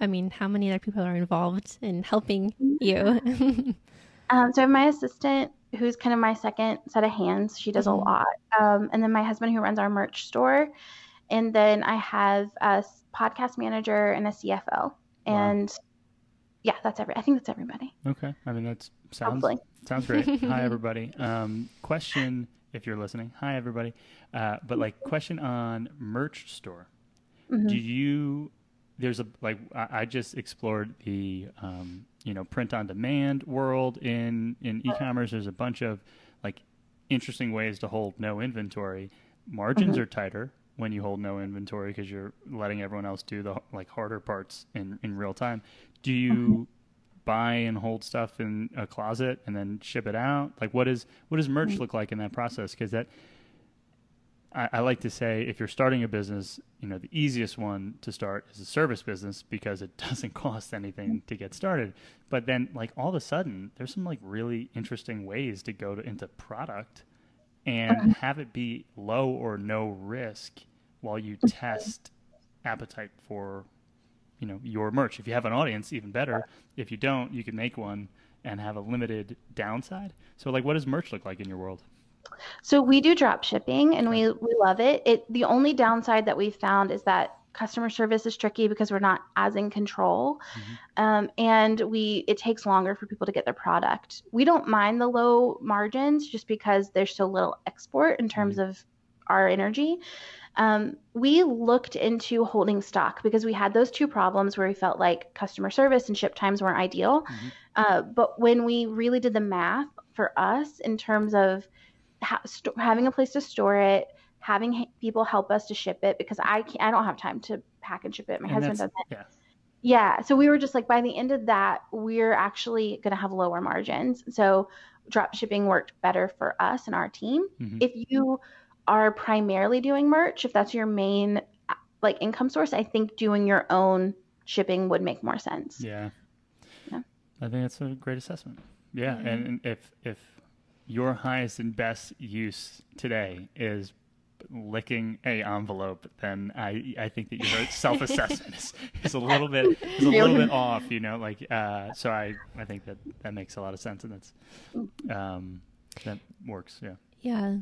I mean, how many other people are involved in helping you? Um, so I have my assistant, who's kind of my second set of hands. She does Mhm. a lot. Um, and then my husband, who runs our merch store. And then I have a podcast manager and a CFO. And yeah, that's every. I think that's everybody. Okay, I mean that sounds Hopefully. sounds great. Hi everybody. Um, question if you're listening. Hi everybody. Uh, but like question on merch store. Mhm. Do you? There's a like I, I just explored the um, you know print on demand world in in e-commerce. There's a bunch of like interesting ways to hold no inventory. Margins are tighter when you hold no inventory because you're letting everyone else do the like harder parts in in real time. Do you mm-hmm. buy and hold stuff in a closet and then ship it out? Like what is what does merch mm-hmm. look like in that process? Because that I, I like to say if you're starting a business, you know, the easiest one to start is a service business because it doesn't cost anything to get started. But then like all of a sudden there's some like really interesting ways to go to, into product and have it be low or no risk while you test appetite for you know your merch. If you have an audience, even better. If you don't, you can make one and have a limited downside. So like what does merch look like in your world? So we do drop shipping and we, we love it. It the only downside that we've found is that customer service is tricky because we're not as in control. Um, and we it takes longer for people to get their product. We don't mind the low margins just because there's so little export in terms of our energy. Um, we looked into holding stock because we had those two problems where we felt like customer service and ship times weren't ideal. Mhm. Uh, but when we really did the math for us in terms of ha- st- having a place to store it, having people help us to ship it, because I can't, I don't have time to pack and ship it. My And husband doesn't. Yeah. Yeah. So we were just like, by the end of that, we're actually going to have lower margins. So drop shipping worked better for us and our team. Mhm. If you are primarily doing merch, if that's your main uh, like income source, I think doing your own shipping would make more sense. Yeah. Yeah. I think that's a great assessment. Yeah, and, and if if your highest and best use today is licking a envelope, then I I think that your self assessment is, is a little bit is a little bit off. You know, like uh, so I I think that that makes a lot of sense, and that's um, that works. Yeah. Yeah.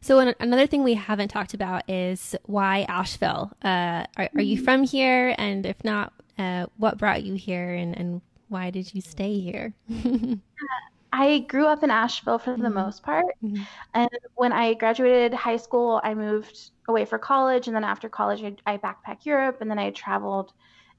So an- another thing we haven't talked about is why Asheville. Uh, are, are you from here? And if not, uh, what brought you here, and, and why did you stay here? I grew up in Asheville for the Mhm. most part. Mhm. And when I graduated high school, I moved away for college. And then after college, I, I backpacked Europe and then I traveled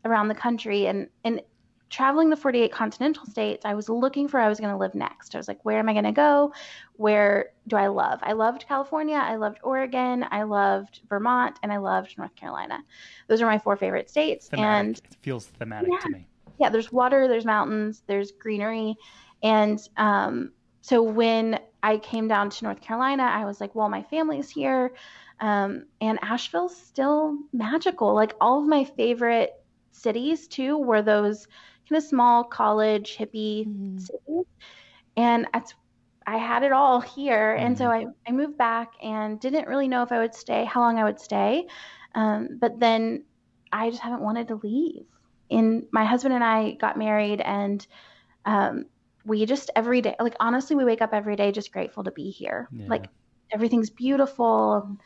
around the country. And, and traveling the 48 continental states, I was looking for where I was going to live next. I was like, where am I going to go? Where do I love? I loved California. I loved Oregon. I loved Vermont. And I loved North Carolina. Those are my four favorite states. Thematic. And it feels thematic to me. yeah, there's water, there's mountains, there's greenery. And um, so when I came down to North Carolina, I was like, well, my family's here. Um, and Asheville's still magical. Like all of my favorite cities, too, were those kind of small college hippie Mhm. cities. And that's, I had it all here. And so I, I moved back and didn't really know if I would stay, how long I would stay. Um, but then I just haven't wanted to leave. And my husband and I got married, and um, we just every day, like honestly, we wake up every day just grateful to be here. Yeah. Like everything's beautiful.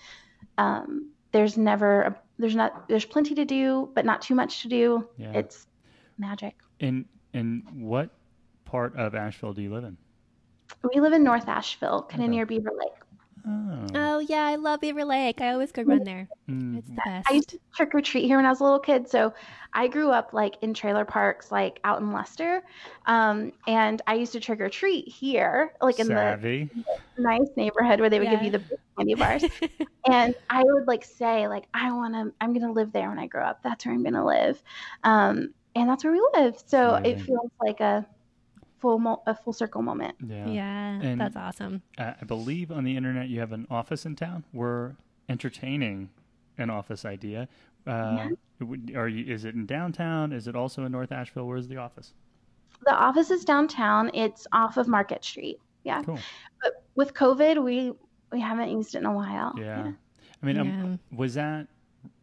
Um, there's never a there's not there's plenty to do, but not too much to do. Yeah. It's magic. And and what part of Asheville do you live in? We live in North Asheville, kind of Okay. near Beaver Lake. Oh, Oh yeah, I love Beaver Lake. I always go run there. Mm, It's the best. I used to trick or treat here when I was a little kid. So I grew up like in trailer parks, like out in Leicester. Um, and I used to trick or treat here, like in savvy. the nice neighborhood where they would give you the candy bars. and I would like say, like, I want to, I'm going to live there when I grow up. That's where I'm going to live. Um, and that's where we live. So it feels like a full, mo- a full circle moment. Yeah. yeah, And- that's awesome. I believe on the internet you have an office in town. We're entertaining an office idea. Uh, would- Are you? Is it in downtown? Is it also in North Asheville? Where's the office? The office is downtown. It's off of Market Street. Yeah. Cool. But with COVID, we, we haven't used it in a while. Yeah. I mean, um, was that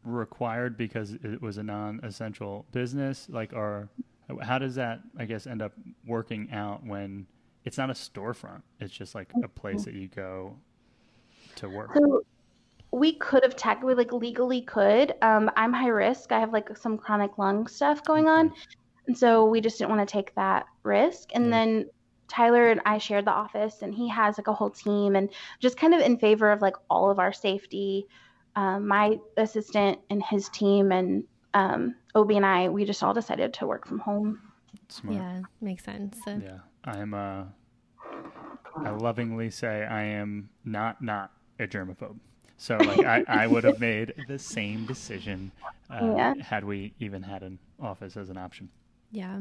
required because it was a non-essential business? Like, or how does that, I guess, end up working out when it's not a storefront? It's just like a place that you go to work. So we could have tech, we like legally could. Um, I'm high risk. I have like some chronic lung stuff going on. And so we just didn't want to take that risk. And Yeah. then Tyler and I shared the office and he has like a whole team and just kind of in favor of like all of our safety. Um, my assistant and his team and um, Obi and I, we just all decided to work from home. Smart. Yeah, makes sense. Uh, Yeah, I'm. Uh, I lovingly say I am not not a germaphobe. So like I, I would have made the same decision uh, Yeah. had we even had an office as an option. Yeah.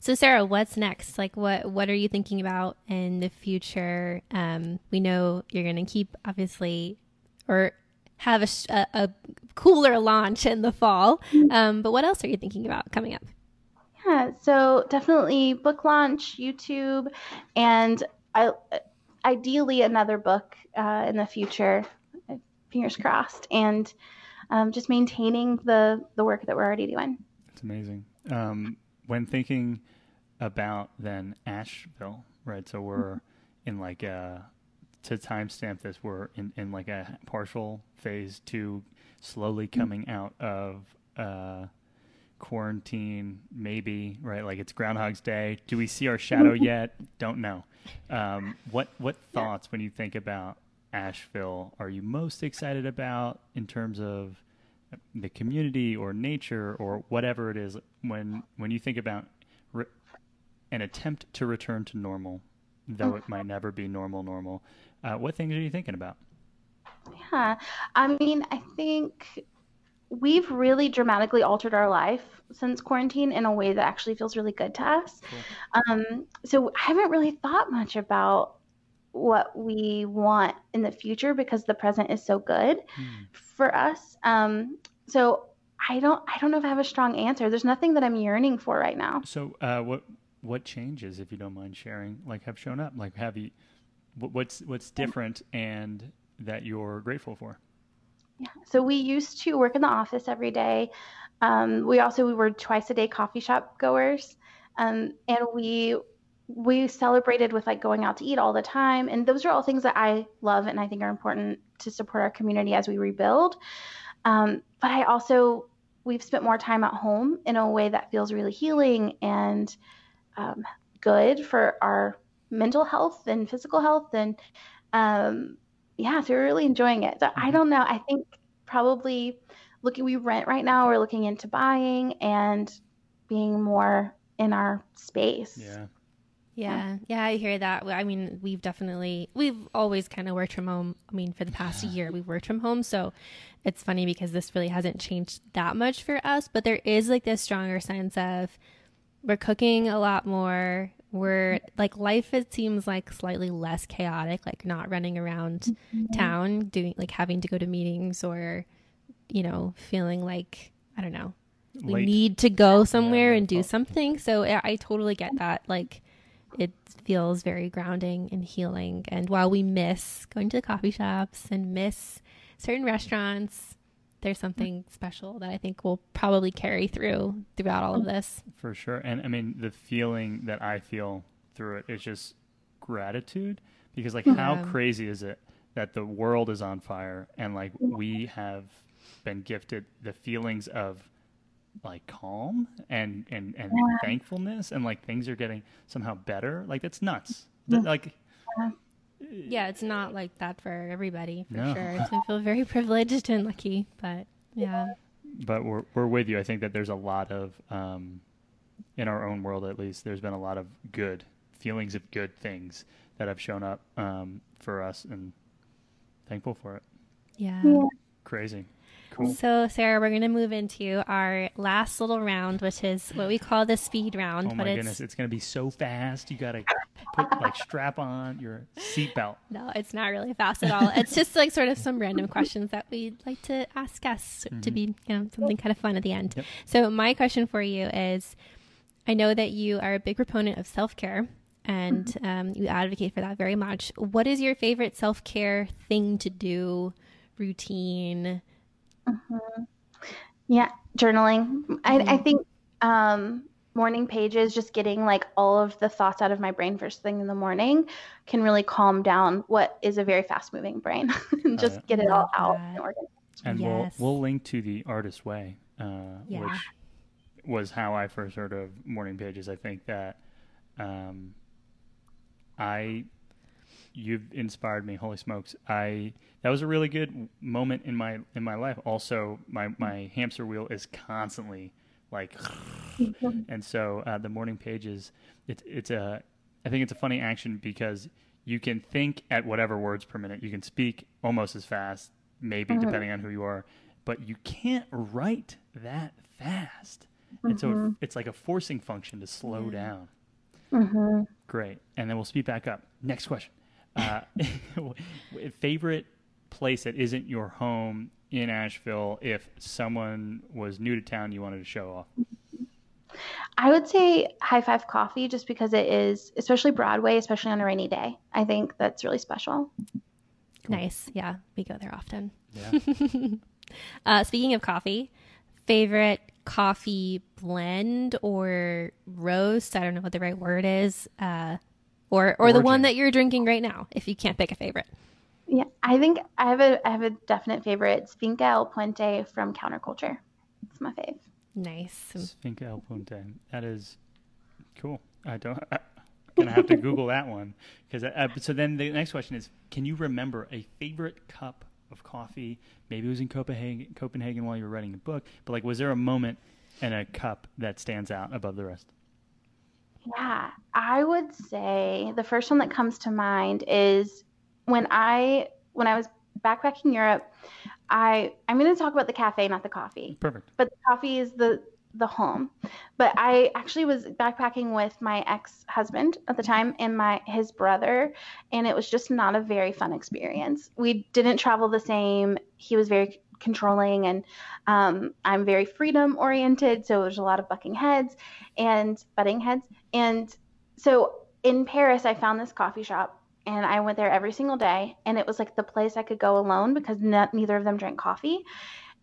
So Sarah, what's next? Like what what are you thinking about in the future? Um, we know you're going to keep obviously or have a, a, a cooler launch in the fall. Um, but what else are you thinking about coming up? Yeah, so definitely book launch, YouTube, and I, ideally another book uh, in the future. Fingers crossed, and um, just maintaining the the work that we're already doing. It's amazing. Um, when thinking about then Asheville, right? So we're in like a to timestamp this, we're in, in like a partial phase two, slowly coming out of uh, quarantine, maybe right? Like it's Groundhog's Day. Do we see our shadow yet? Don't know. Um, what what thoughts when you think about Asheville are you most excited about in terms of the community or nature or whatever it is when when you think about re- an attempt to return to normal though it might never be normal normal uh, what things are you thinking about Yeah, I mean, I think we've really dramatically altered our life since quarantine in a way that actually feels really good to us. Um, so I haven't really thought much about what we want in the future because the present is so good Hmm. for us. Um, so I don't, I don't know if I have a strong answer. There's nothing that I'm yearning for right now. so uh, what what changes if you don't mind sharing like have shown up like have you what's what's different and that you're grateful for Yeah. So we used to work in the office every day. Um, we also we were twice a day coffee shop goers, um, and we we celebrated with like going out to eat all the time. And those are all things that I love and I think are important to support our community as we rebuild. Um, but I also we've spent more time at home in a way that feels really healing and um, good for our mental health and physical health and um, yeah, so we're really enjoying it. So I Mhm. don't know. I think probably looking we rent right now. We're looking into buying and being more in our space. yeah Yeah, yeah, I hear that. I mean, we've definitely we've always kind of worked from home. I mean, for the past year, we've worked from home, so it's funny because this really hasn't changed that much for us. But there is like this stronger sense of we're cooking a lot more. We're like life. It seems like slightly less chaotic. Like not running around mm-hmm. town doing like having to go to meetings or you know feeling like I don't know we Late. need to go somewhere yeah, and do oh. something. So yeah, I totally get that. Like it feels very grounding and healing. And while we miss going to the coffee shops and miss certain restaurants, there's something special that I think will probably carry through throughout all of oh. this. For sure. And I mean, the feeling that I feel through it is just gratitude because, like, how crazy is it that the world is on fire and, like, we have been gifted the feelings of like calm and and and Yeah. thankfulness and like things are getting somehow better? Like that's nuts. That, like Yeah, it's not like that for everybody, for No. sure. So I feel very privileged and lucky, but yeah. but we're we're with you. I think that there's a lot of um, in our own world, at least, there's been a lot of good feelings of good things that have shown up um, for us, and thankful for it. Yeah. Crazy, cool. So, Sarah, we're going to move into our last little round, which is what we call the speed round. Oh my it's goodness, it's gonna be so fast. You gotta put like strap on your seatbelt. no, it's not really fast at all. It's just like sort of some random questions that we'd like to ask guests to be, you know, something kind of fun at the end. Yep. So, my question for you is I know that you are a big proponent of self care and um, you advocate for that very much. What is your favorite self care thing to do, routine? Yeah, journaling. I, I Mhm. think um, morning pages, just getting like all of the thoughts out of my brain first thing in the morning, can really calm down what is a very fast moving brain and just yeah. get it all out. that. and organized. And Yes. we'll we'll link to the artist way, uh, Yeah. which was how I first heard of morning pages. I think that um, I you've inspired me. Holy smokes! I that was a really good moment in my in my life. Also, my my hamster wheel is constantly like, and so uh, the morning pages. It's it's a I think it's a funny action because you can think at whatever words per minute. You can speak almost as fast, maybe Mhm. depending on who you are, but you can't write that fast. And so Mhm. it's like a forcing function to slow Yeah. down. Great. And then we'll speed back up. Next question. Uh, favorite place that isn't your home in Asheville if someone was new to town you wanted to show off? I would say High Five Coffee just because it is, especially Broadway, especially on a rainy day. I think that's really special. Cool. Nice. Yeah, we go there often. Yeah. Uh, speaking of coffee, favorite coffee blend or roast? I don't know what the right word is. Uh, or or the one that you're drinking right now, if you can't pick a favorite. Yeah, I think I have a I have a definite favorite. It's Finca El Puente from Counterculture. It's my fave. Nice. Finca El Puente. That is cool. I don't. I'm gonna have to Google that one because. Uh, so then the next question is: Can you remember a favorite cup of coffee? Maybe it was in Copenhagen, Copenhagen while you were writing the book. But like, was there a moment and a cup that stands out above the rest? Yeah, I would say the first one that comes to mind is when I when I was backpacking Europe. I I'm going to talk about the cafe, not the coffee. Perfect. but the coffee is the the home. But I actually was backpacking with my ex-husband at the time and my his brother, and it was just not a very fun experience. We didn't travel the same. He was very controlling, and um, I'm very freedom oriented, so there's a lot of bucking heads and butting heads. And so in Paris, I found this coffee shop. And I went there every single day, and it was like the place I could go alone because ne- neither of them drank coffee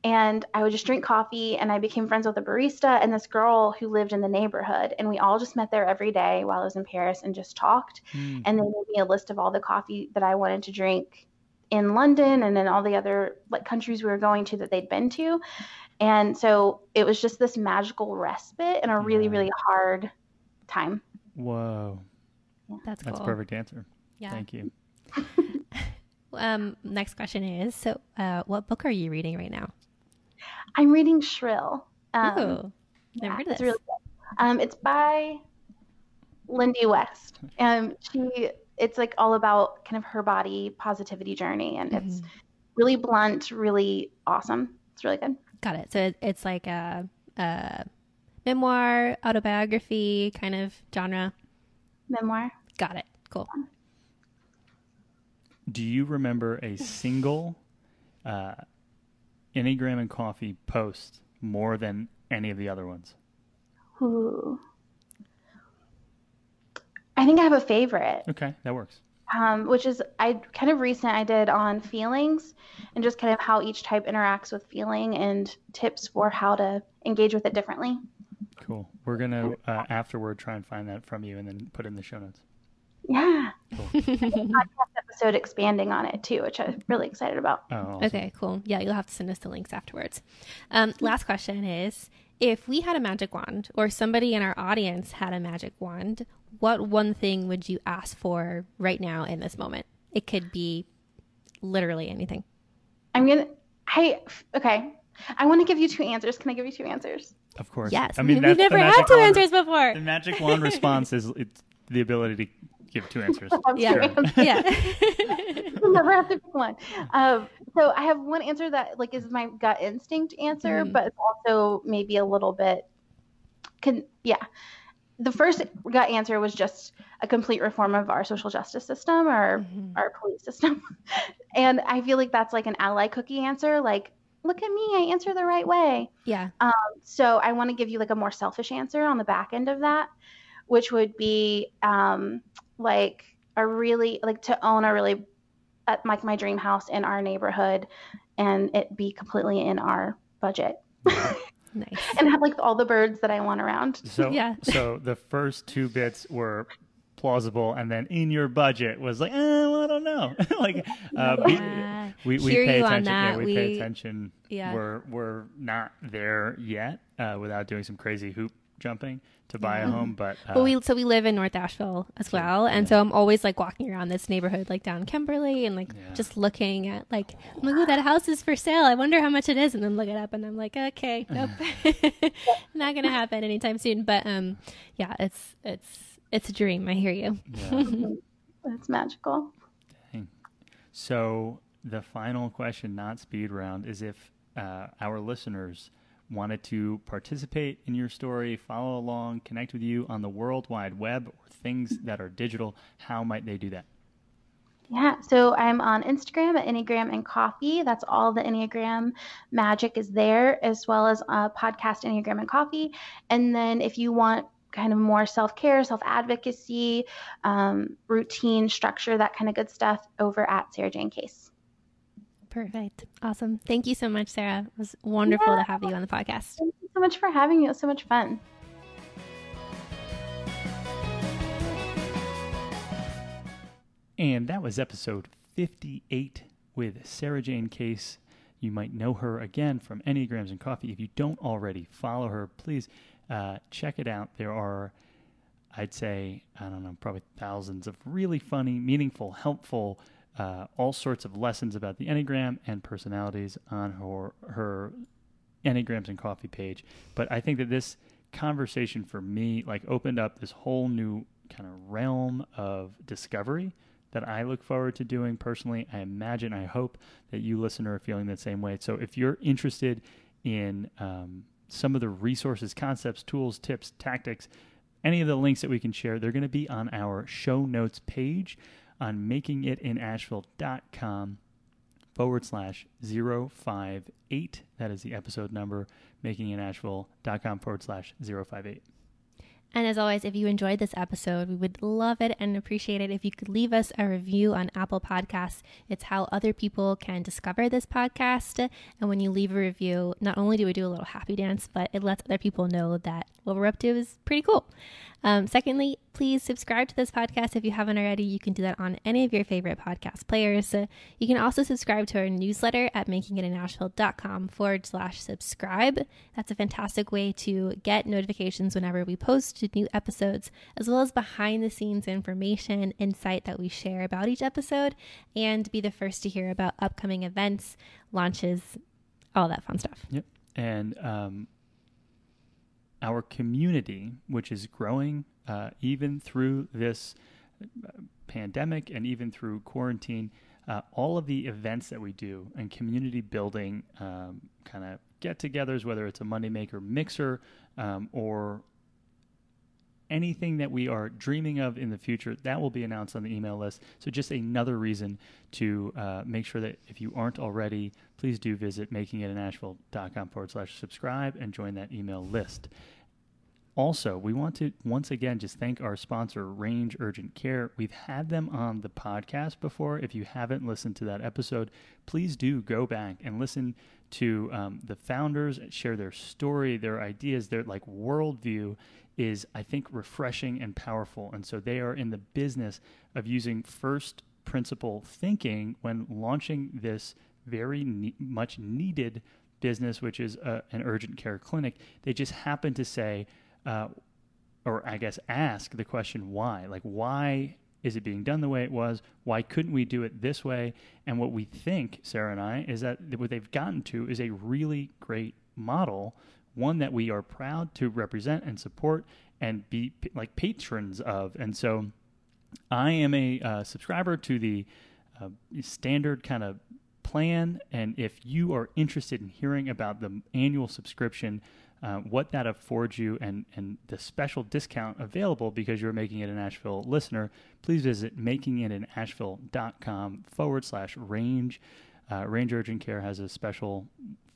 and I would just drink coffee and I became friends with a barista and this girl who lived in the neighborhood and we all just met there every day while I was in Paris and just talked Hmm. and they made me a list of all the coffee that I wanted to drink in London and in all the other like countries we were going to that they'd been to and so it was just this magical respite in a really Yeah. really hard time Whoa, That's cool. that's a perfect answer. Yeah. Thank you. Um, next question is so, uh, what book are you reading right now? I'm reading Shrill um, Ooh, never yeah, heard of it's this. really good. Um, it's by Lindy West. Um, she it's like all about kind of her body positivity journey, and it's Mhm. really blunt, really awesome. It's really good. Got it. So it, it's like a, a memoir, autobiography kind of genre. Memoir. Got it. Cool. Do you remember a single uh, Enneagram and Coffee post more than any of the other ones? Ooh. I think I have a favorite, Okay, that works. um, which is I kind of recent I did on feelings and just kind of how each type interacts with feeling and tips for how to engage with it differently. Cool. We're gonna uh, afterward try and find that from you and then put it in the show notes. Yeah. Cool. podcast episode expanding on it too, which I'm really excited about. Oh, awesome. Okay, cool. Yeah, you'll have to send us the links afterwards. Um, last question is if we had a magic wand or somebody in our audience had a magic wand, what one thing would you ask for right now in this moment? It could be literally anything. I'm gonna. I okay. I want to give you two answers. Can I give you two answers? Of course. Yes. I mean, we've never had two wand- answers before. The magic wand response is it's the ability to give two answers. Yeah. sorry. yeah. Never have to pick one. Um, so I have one answer that like is my gut instinct answer, Mhm. but it's also maybe a little bit. Can yeah. The first gut answer was just a complete reform of our social justice system or Mhm. our police system, and I feel like that's like an ally cookie answer. Like, look at me, I answer the right way. Yeah. So I want to give you like a more selfish answer on the back end of that, which would be um, like a really like to own a really uh, like my dream house in our neighborhood, and it be completely in our budget, Nice. and have like all the birds that I want around. So, Yeah. so the first two bits were plausible, and then in your budget was like, eh, well, I don't know. like, uh, Yeah. we, we Hear pay attention. Yeah, that. we, pay attention. Yeah. We're we're not there yet uh, without doing some crazy hoop jumping to buy a home, but uh, But we so we live in North Asheville as well, and yeah. so I'm always like walking around this neighborhood, like down Kimberly, and like Yeah. just looking at like I'm like, oh, that house is for sale. I wonder how much it is, and then look it up, and I'm like, okay, nope, not gonna happen anytime soon. But um, yeah, it's it's it's a dream. I hear you. yeah. It's magical. So the final question, not speed round, is if uh, our listeners wanted to participate in your story, follow along, connect with you on the World Wide Web or things that are digital, how might they do that? Yeah, so I'm on Instagram at Enneagram and Coffee. That's all the Enneagram magic is there, as well as uh, podcast Enneagram and Coffee. And then if you want kind of more self care, self advocacy, um, routine structure, that kind of good stuff, over at Sarajane Case. Perfect, awesome. Thank you so much, Sarah. It was wonderful to have you on the podcast. Thank you so much for having me. It was so much fun. And that was episode 58 with Sarajane Case. You might know her again from Enneagrams and Coffee. If you don't already follow her, please uh, check it out. There are, I'd say, I don't know, probably thousands of really funny, meaningful, helpful, uh, all sorts of lessons about the Enneagram and personalities on her, her Enneagrams and Coffee page. But I think that this conversation for me like opened up this whole new kind of realm of discovery that I look forward to doing personally. I imagine, I hope that you listener are feeling the same way. So if you're interested in um, some of the resources, concepts, tools, tips, tactics, any of the links that we can share, they're going to be on our show notes page on makingitinasheville.com forward slash 058. That is the episode number, makingitinasheville.com forward slash 058. And as always, if you enjoyed this episode, we would love it and appreciate it if you could leave us a review on Apple Podcasts. It's how other people can discover this podcast. And when you leave a review, not only do we do a little happy dance, but it lets other people know that what we're up to is pretty cool. Um, secondly, please subscribe to this podcast if you haven't already. You can do that on any of your favorite podcast players. Uh, you can also subscribe to our newsletter at makingitinasheville.com forward slash subscribe. That's a fantastic way to get notifications whenever we post new episodes, as well as behind the scenes information, insight that we share about each episode, and be the first to hear about upcoming events, launches, all that fun stuff. Yep. And um, our community, which is growing uh, even through this uh, pandemic and even through quarantine, uh, all of the events that we do and community building um, kind of get togethers, whether it's a Monday Maker mixer um, or anything that we are dreaming of in the future, that will be announced on the email list. So, just another reason to uh, make sure that if you aren't already, please do visit makingitinasheville.com forward slash subscribe and join that email list. Also, we want to once again just thank our sponsor, Range Urgent Care. We've had them on the podcast before. If you haven't listened to that episode, please do go back and listen to um, the founders share their story, their ideas, their like worldview is, I think, refreshing and powerful. And so they are in the business of using first principle thinking when launching this very ne- much needed business, which is a, an urgent care clinic. They just happened to say, uh, or I guess ask the question why? Like, why is it being done the way it was? Why couldn't we do it this way? And what we think, Sarah and I, is that what they've gotten to is a really great model, one that we are proud to represent and support and be like patrons of. And so I am a uh, subscriber to the uh, standard kind of plan. And if you are interested in hearing about the annual subscription, uh, what that affords you and, and the special discount available because you're making it an Asheville listener, please visit makingitinasheville.com forward slash range. Uh, range Urgent Care has a special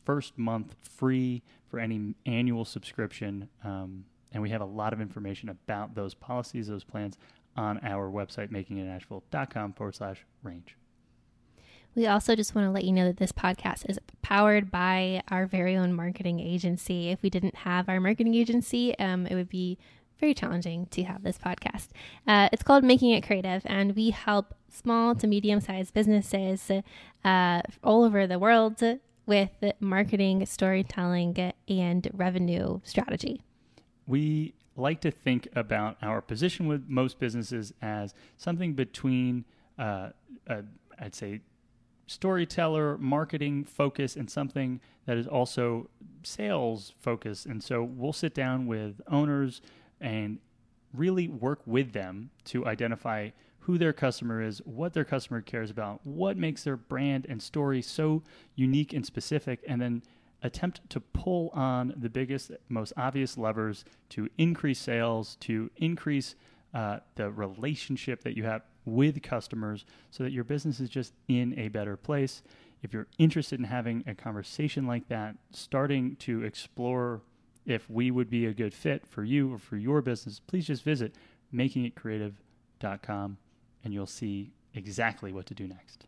first month free for any annual subscription. Um, and we have a lot of information about those policies, those plans on our website, makingitinasheville.com forward slash range. We also just want to let you know that this podcast is powered by our very own marketing agency. If we didn't have our marketing agency, um, it would be very challenging to have this podcast. Uh, it's called Making It Creative, and we help small to medium sized businesses uh, all over the world with marketing, storytelling, and revenue strategy. We like to think about our position with most businesses as something between, uh, a, I'd say, storyteller, marketing focus, and something that is also sales focus. And so we'll sit down with owners and really work with them to identify who their customer is, what their customer cares about, what makes their brand and story so unique and specific, and then attempt to pull on the biggest, most obvious levers to increase sales, to increase uh, the relationship that you have with customers so that your business is just in a better place. If you're interested in having a conversation like that, starting to explore if we would be a good fit for you or for your business, please just visit makingitcreative.com and you'll see exactly what to do next.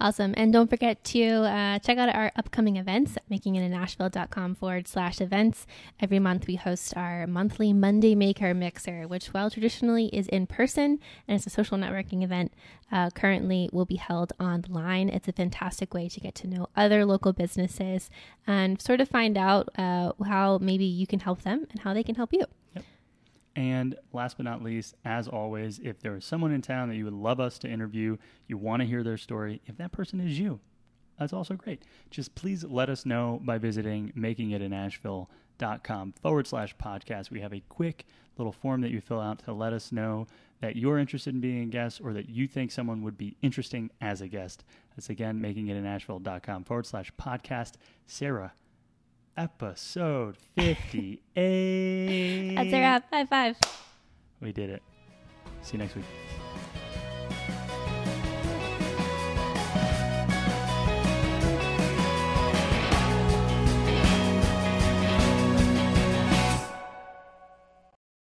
Awesome. And don't forget to uh, check out our upcoming events at makingitinasheville.com forward slash events. Every month we host our monthly Monday Maker Mixer, which while traditionally is in person and it's a social networking event, uh, currently will be held online. It's a fantastic way to get to know other local businesses and sort of find out uh, how maybe you can help them and how they can help you. And last but not least, as always, if there is someone in town that you would love us to interview, you want to hear their story, if that person is you, that's also great. Just please let us know by visiting makingitinasheville.com forward slash podcast. We have a quick little form that you fill out to let us know that you're interested in being a guest or that you think someone would be interesting as a guest. That's again, makingitinasheville.com forward slash podcast. Sarah, episode 58. That's a wrap. High five. We did it. See you next week.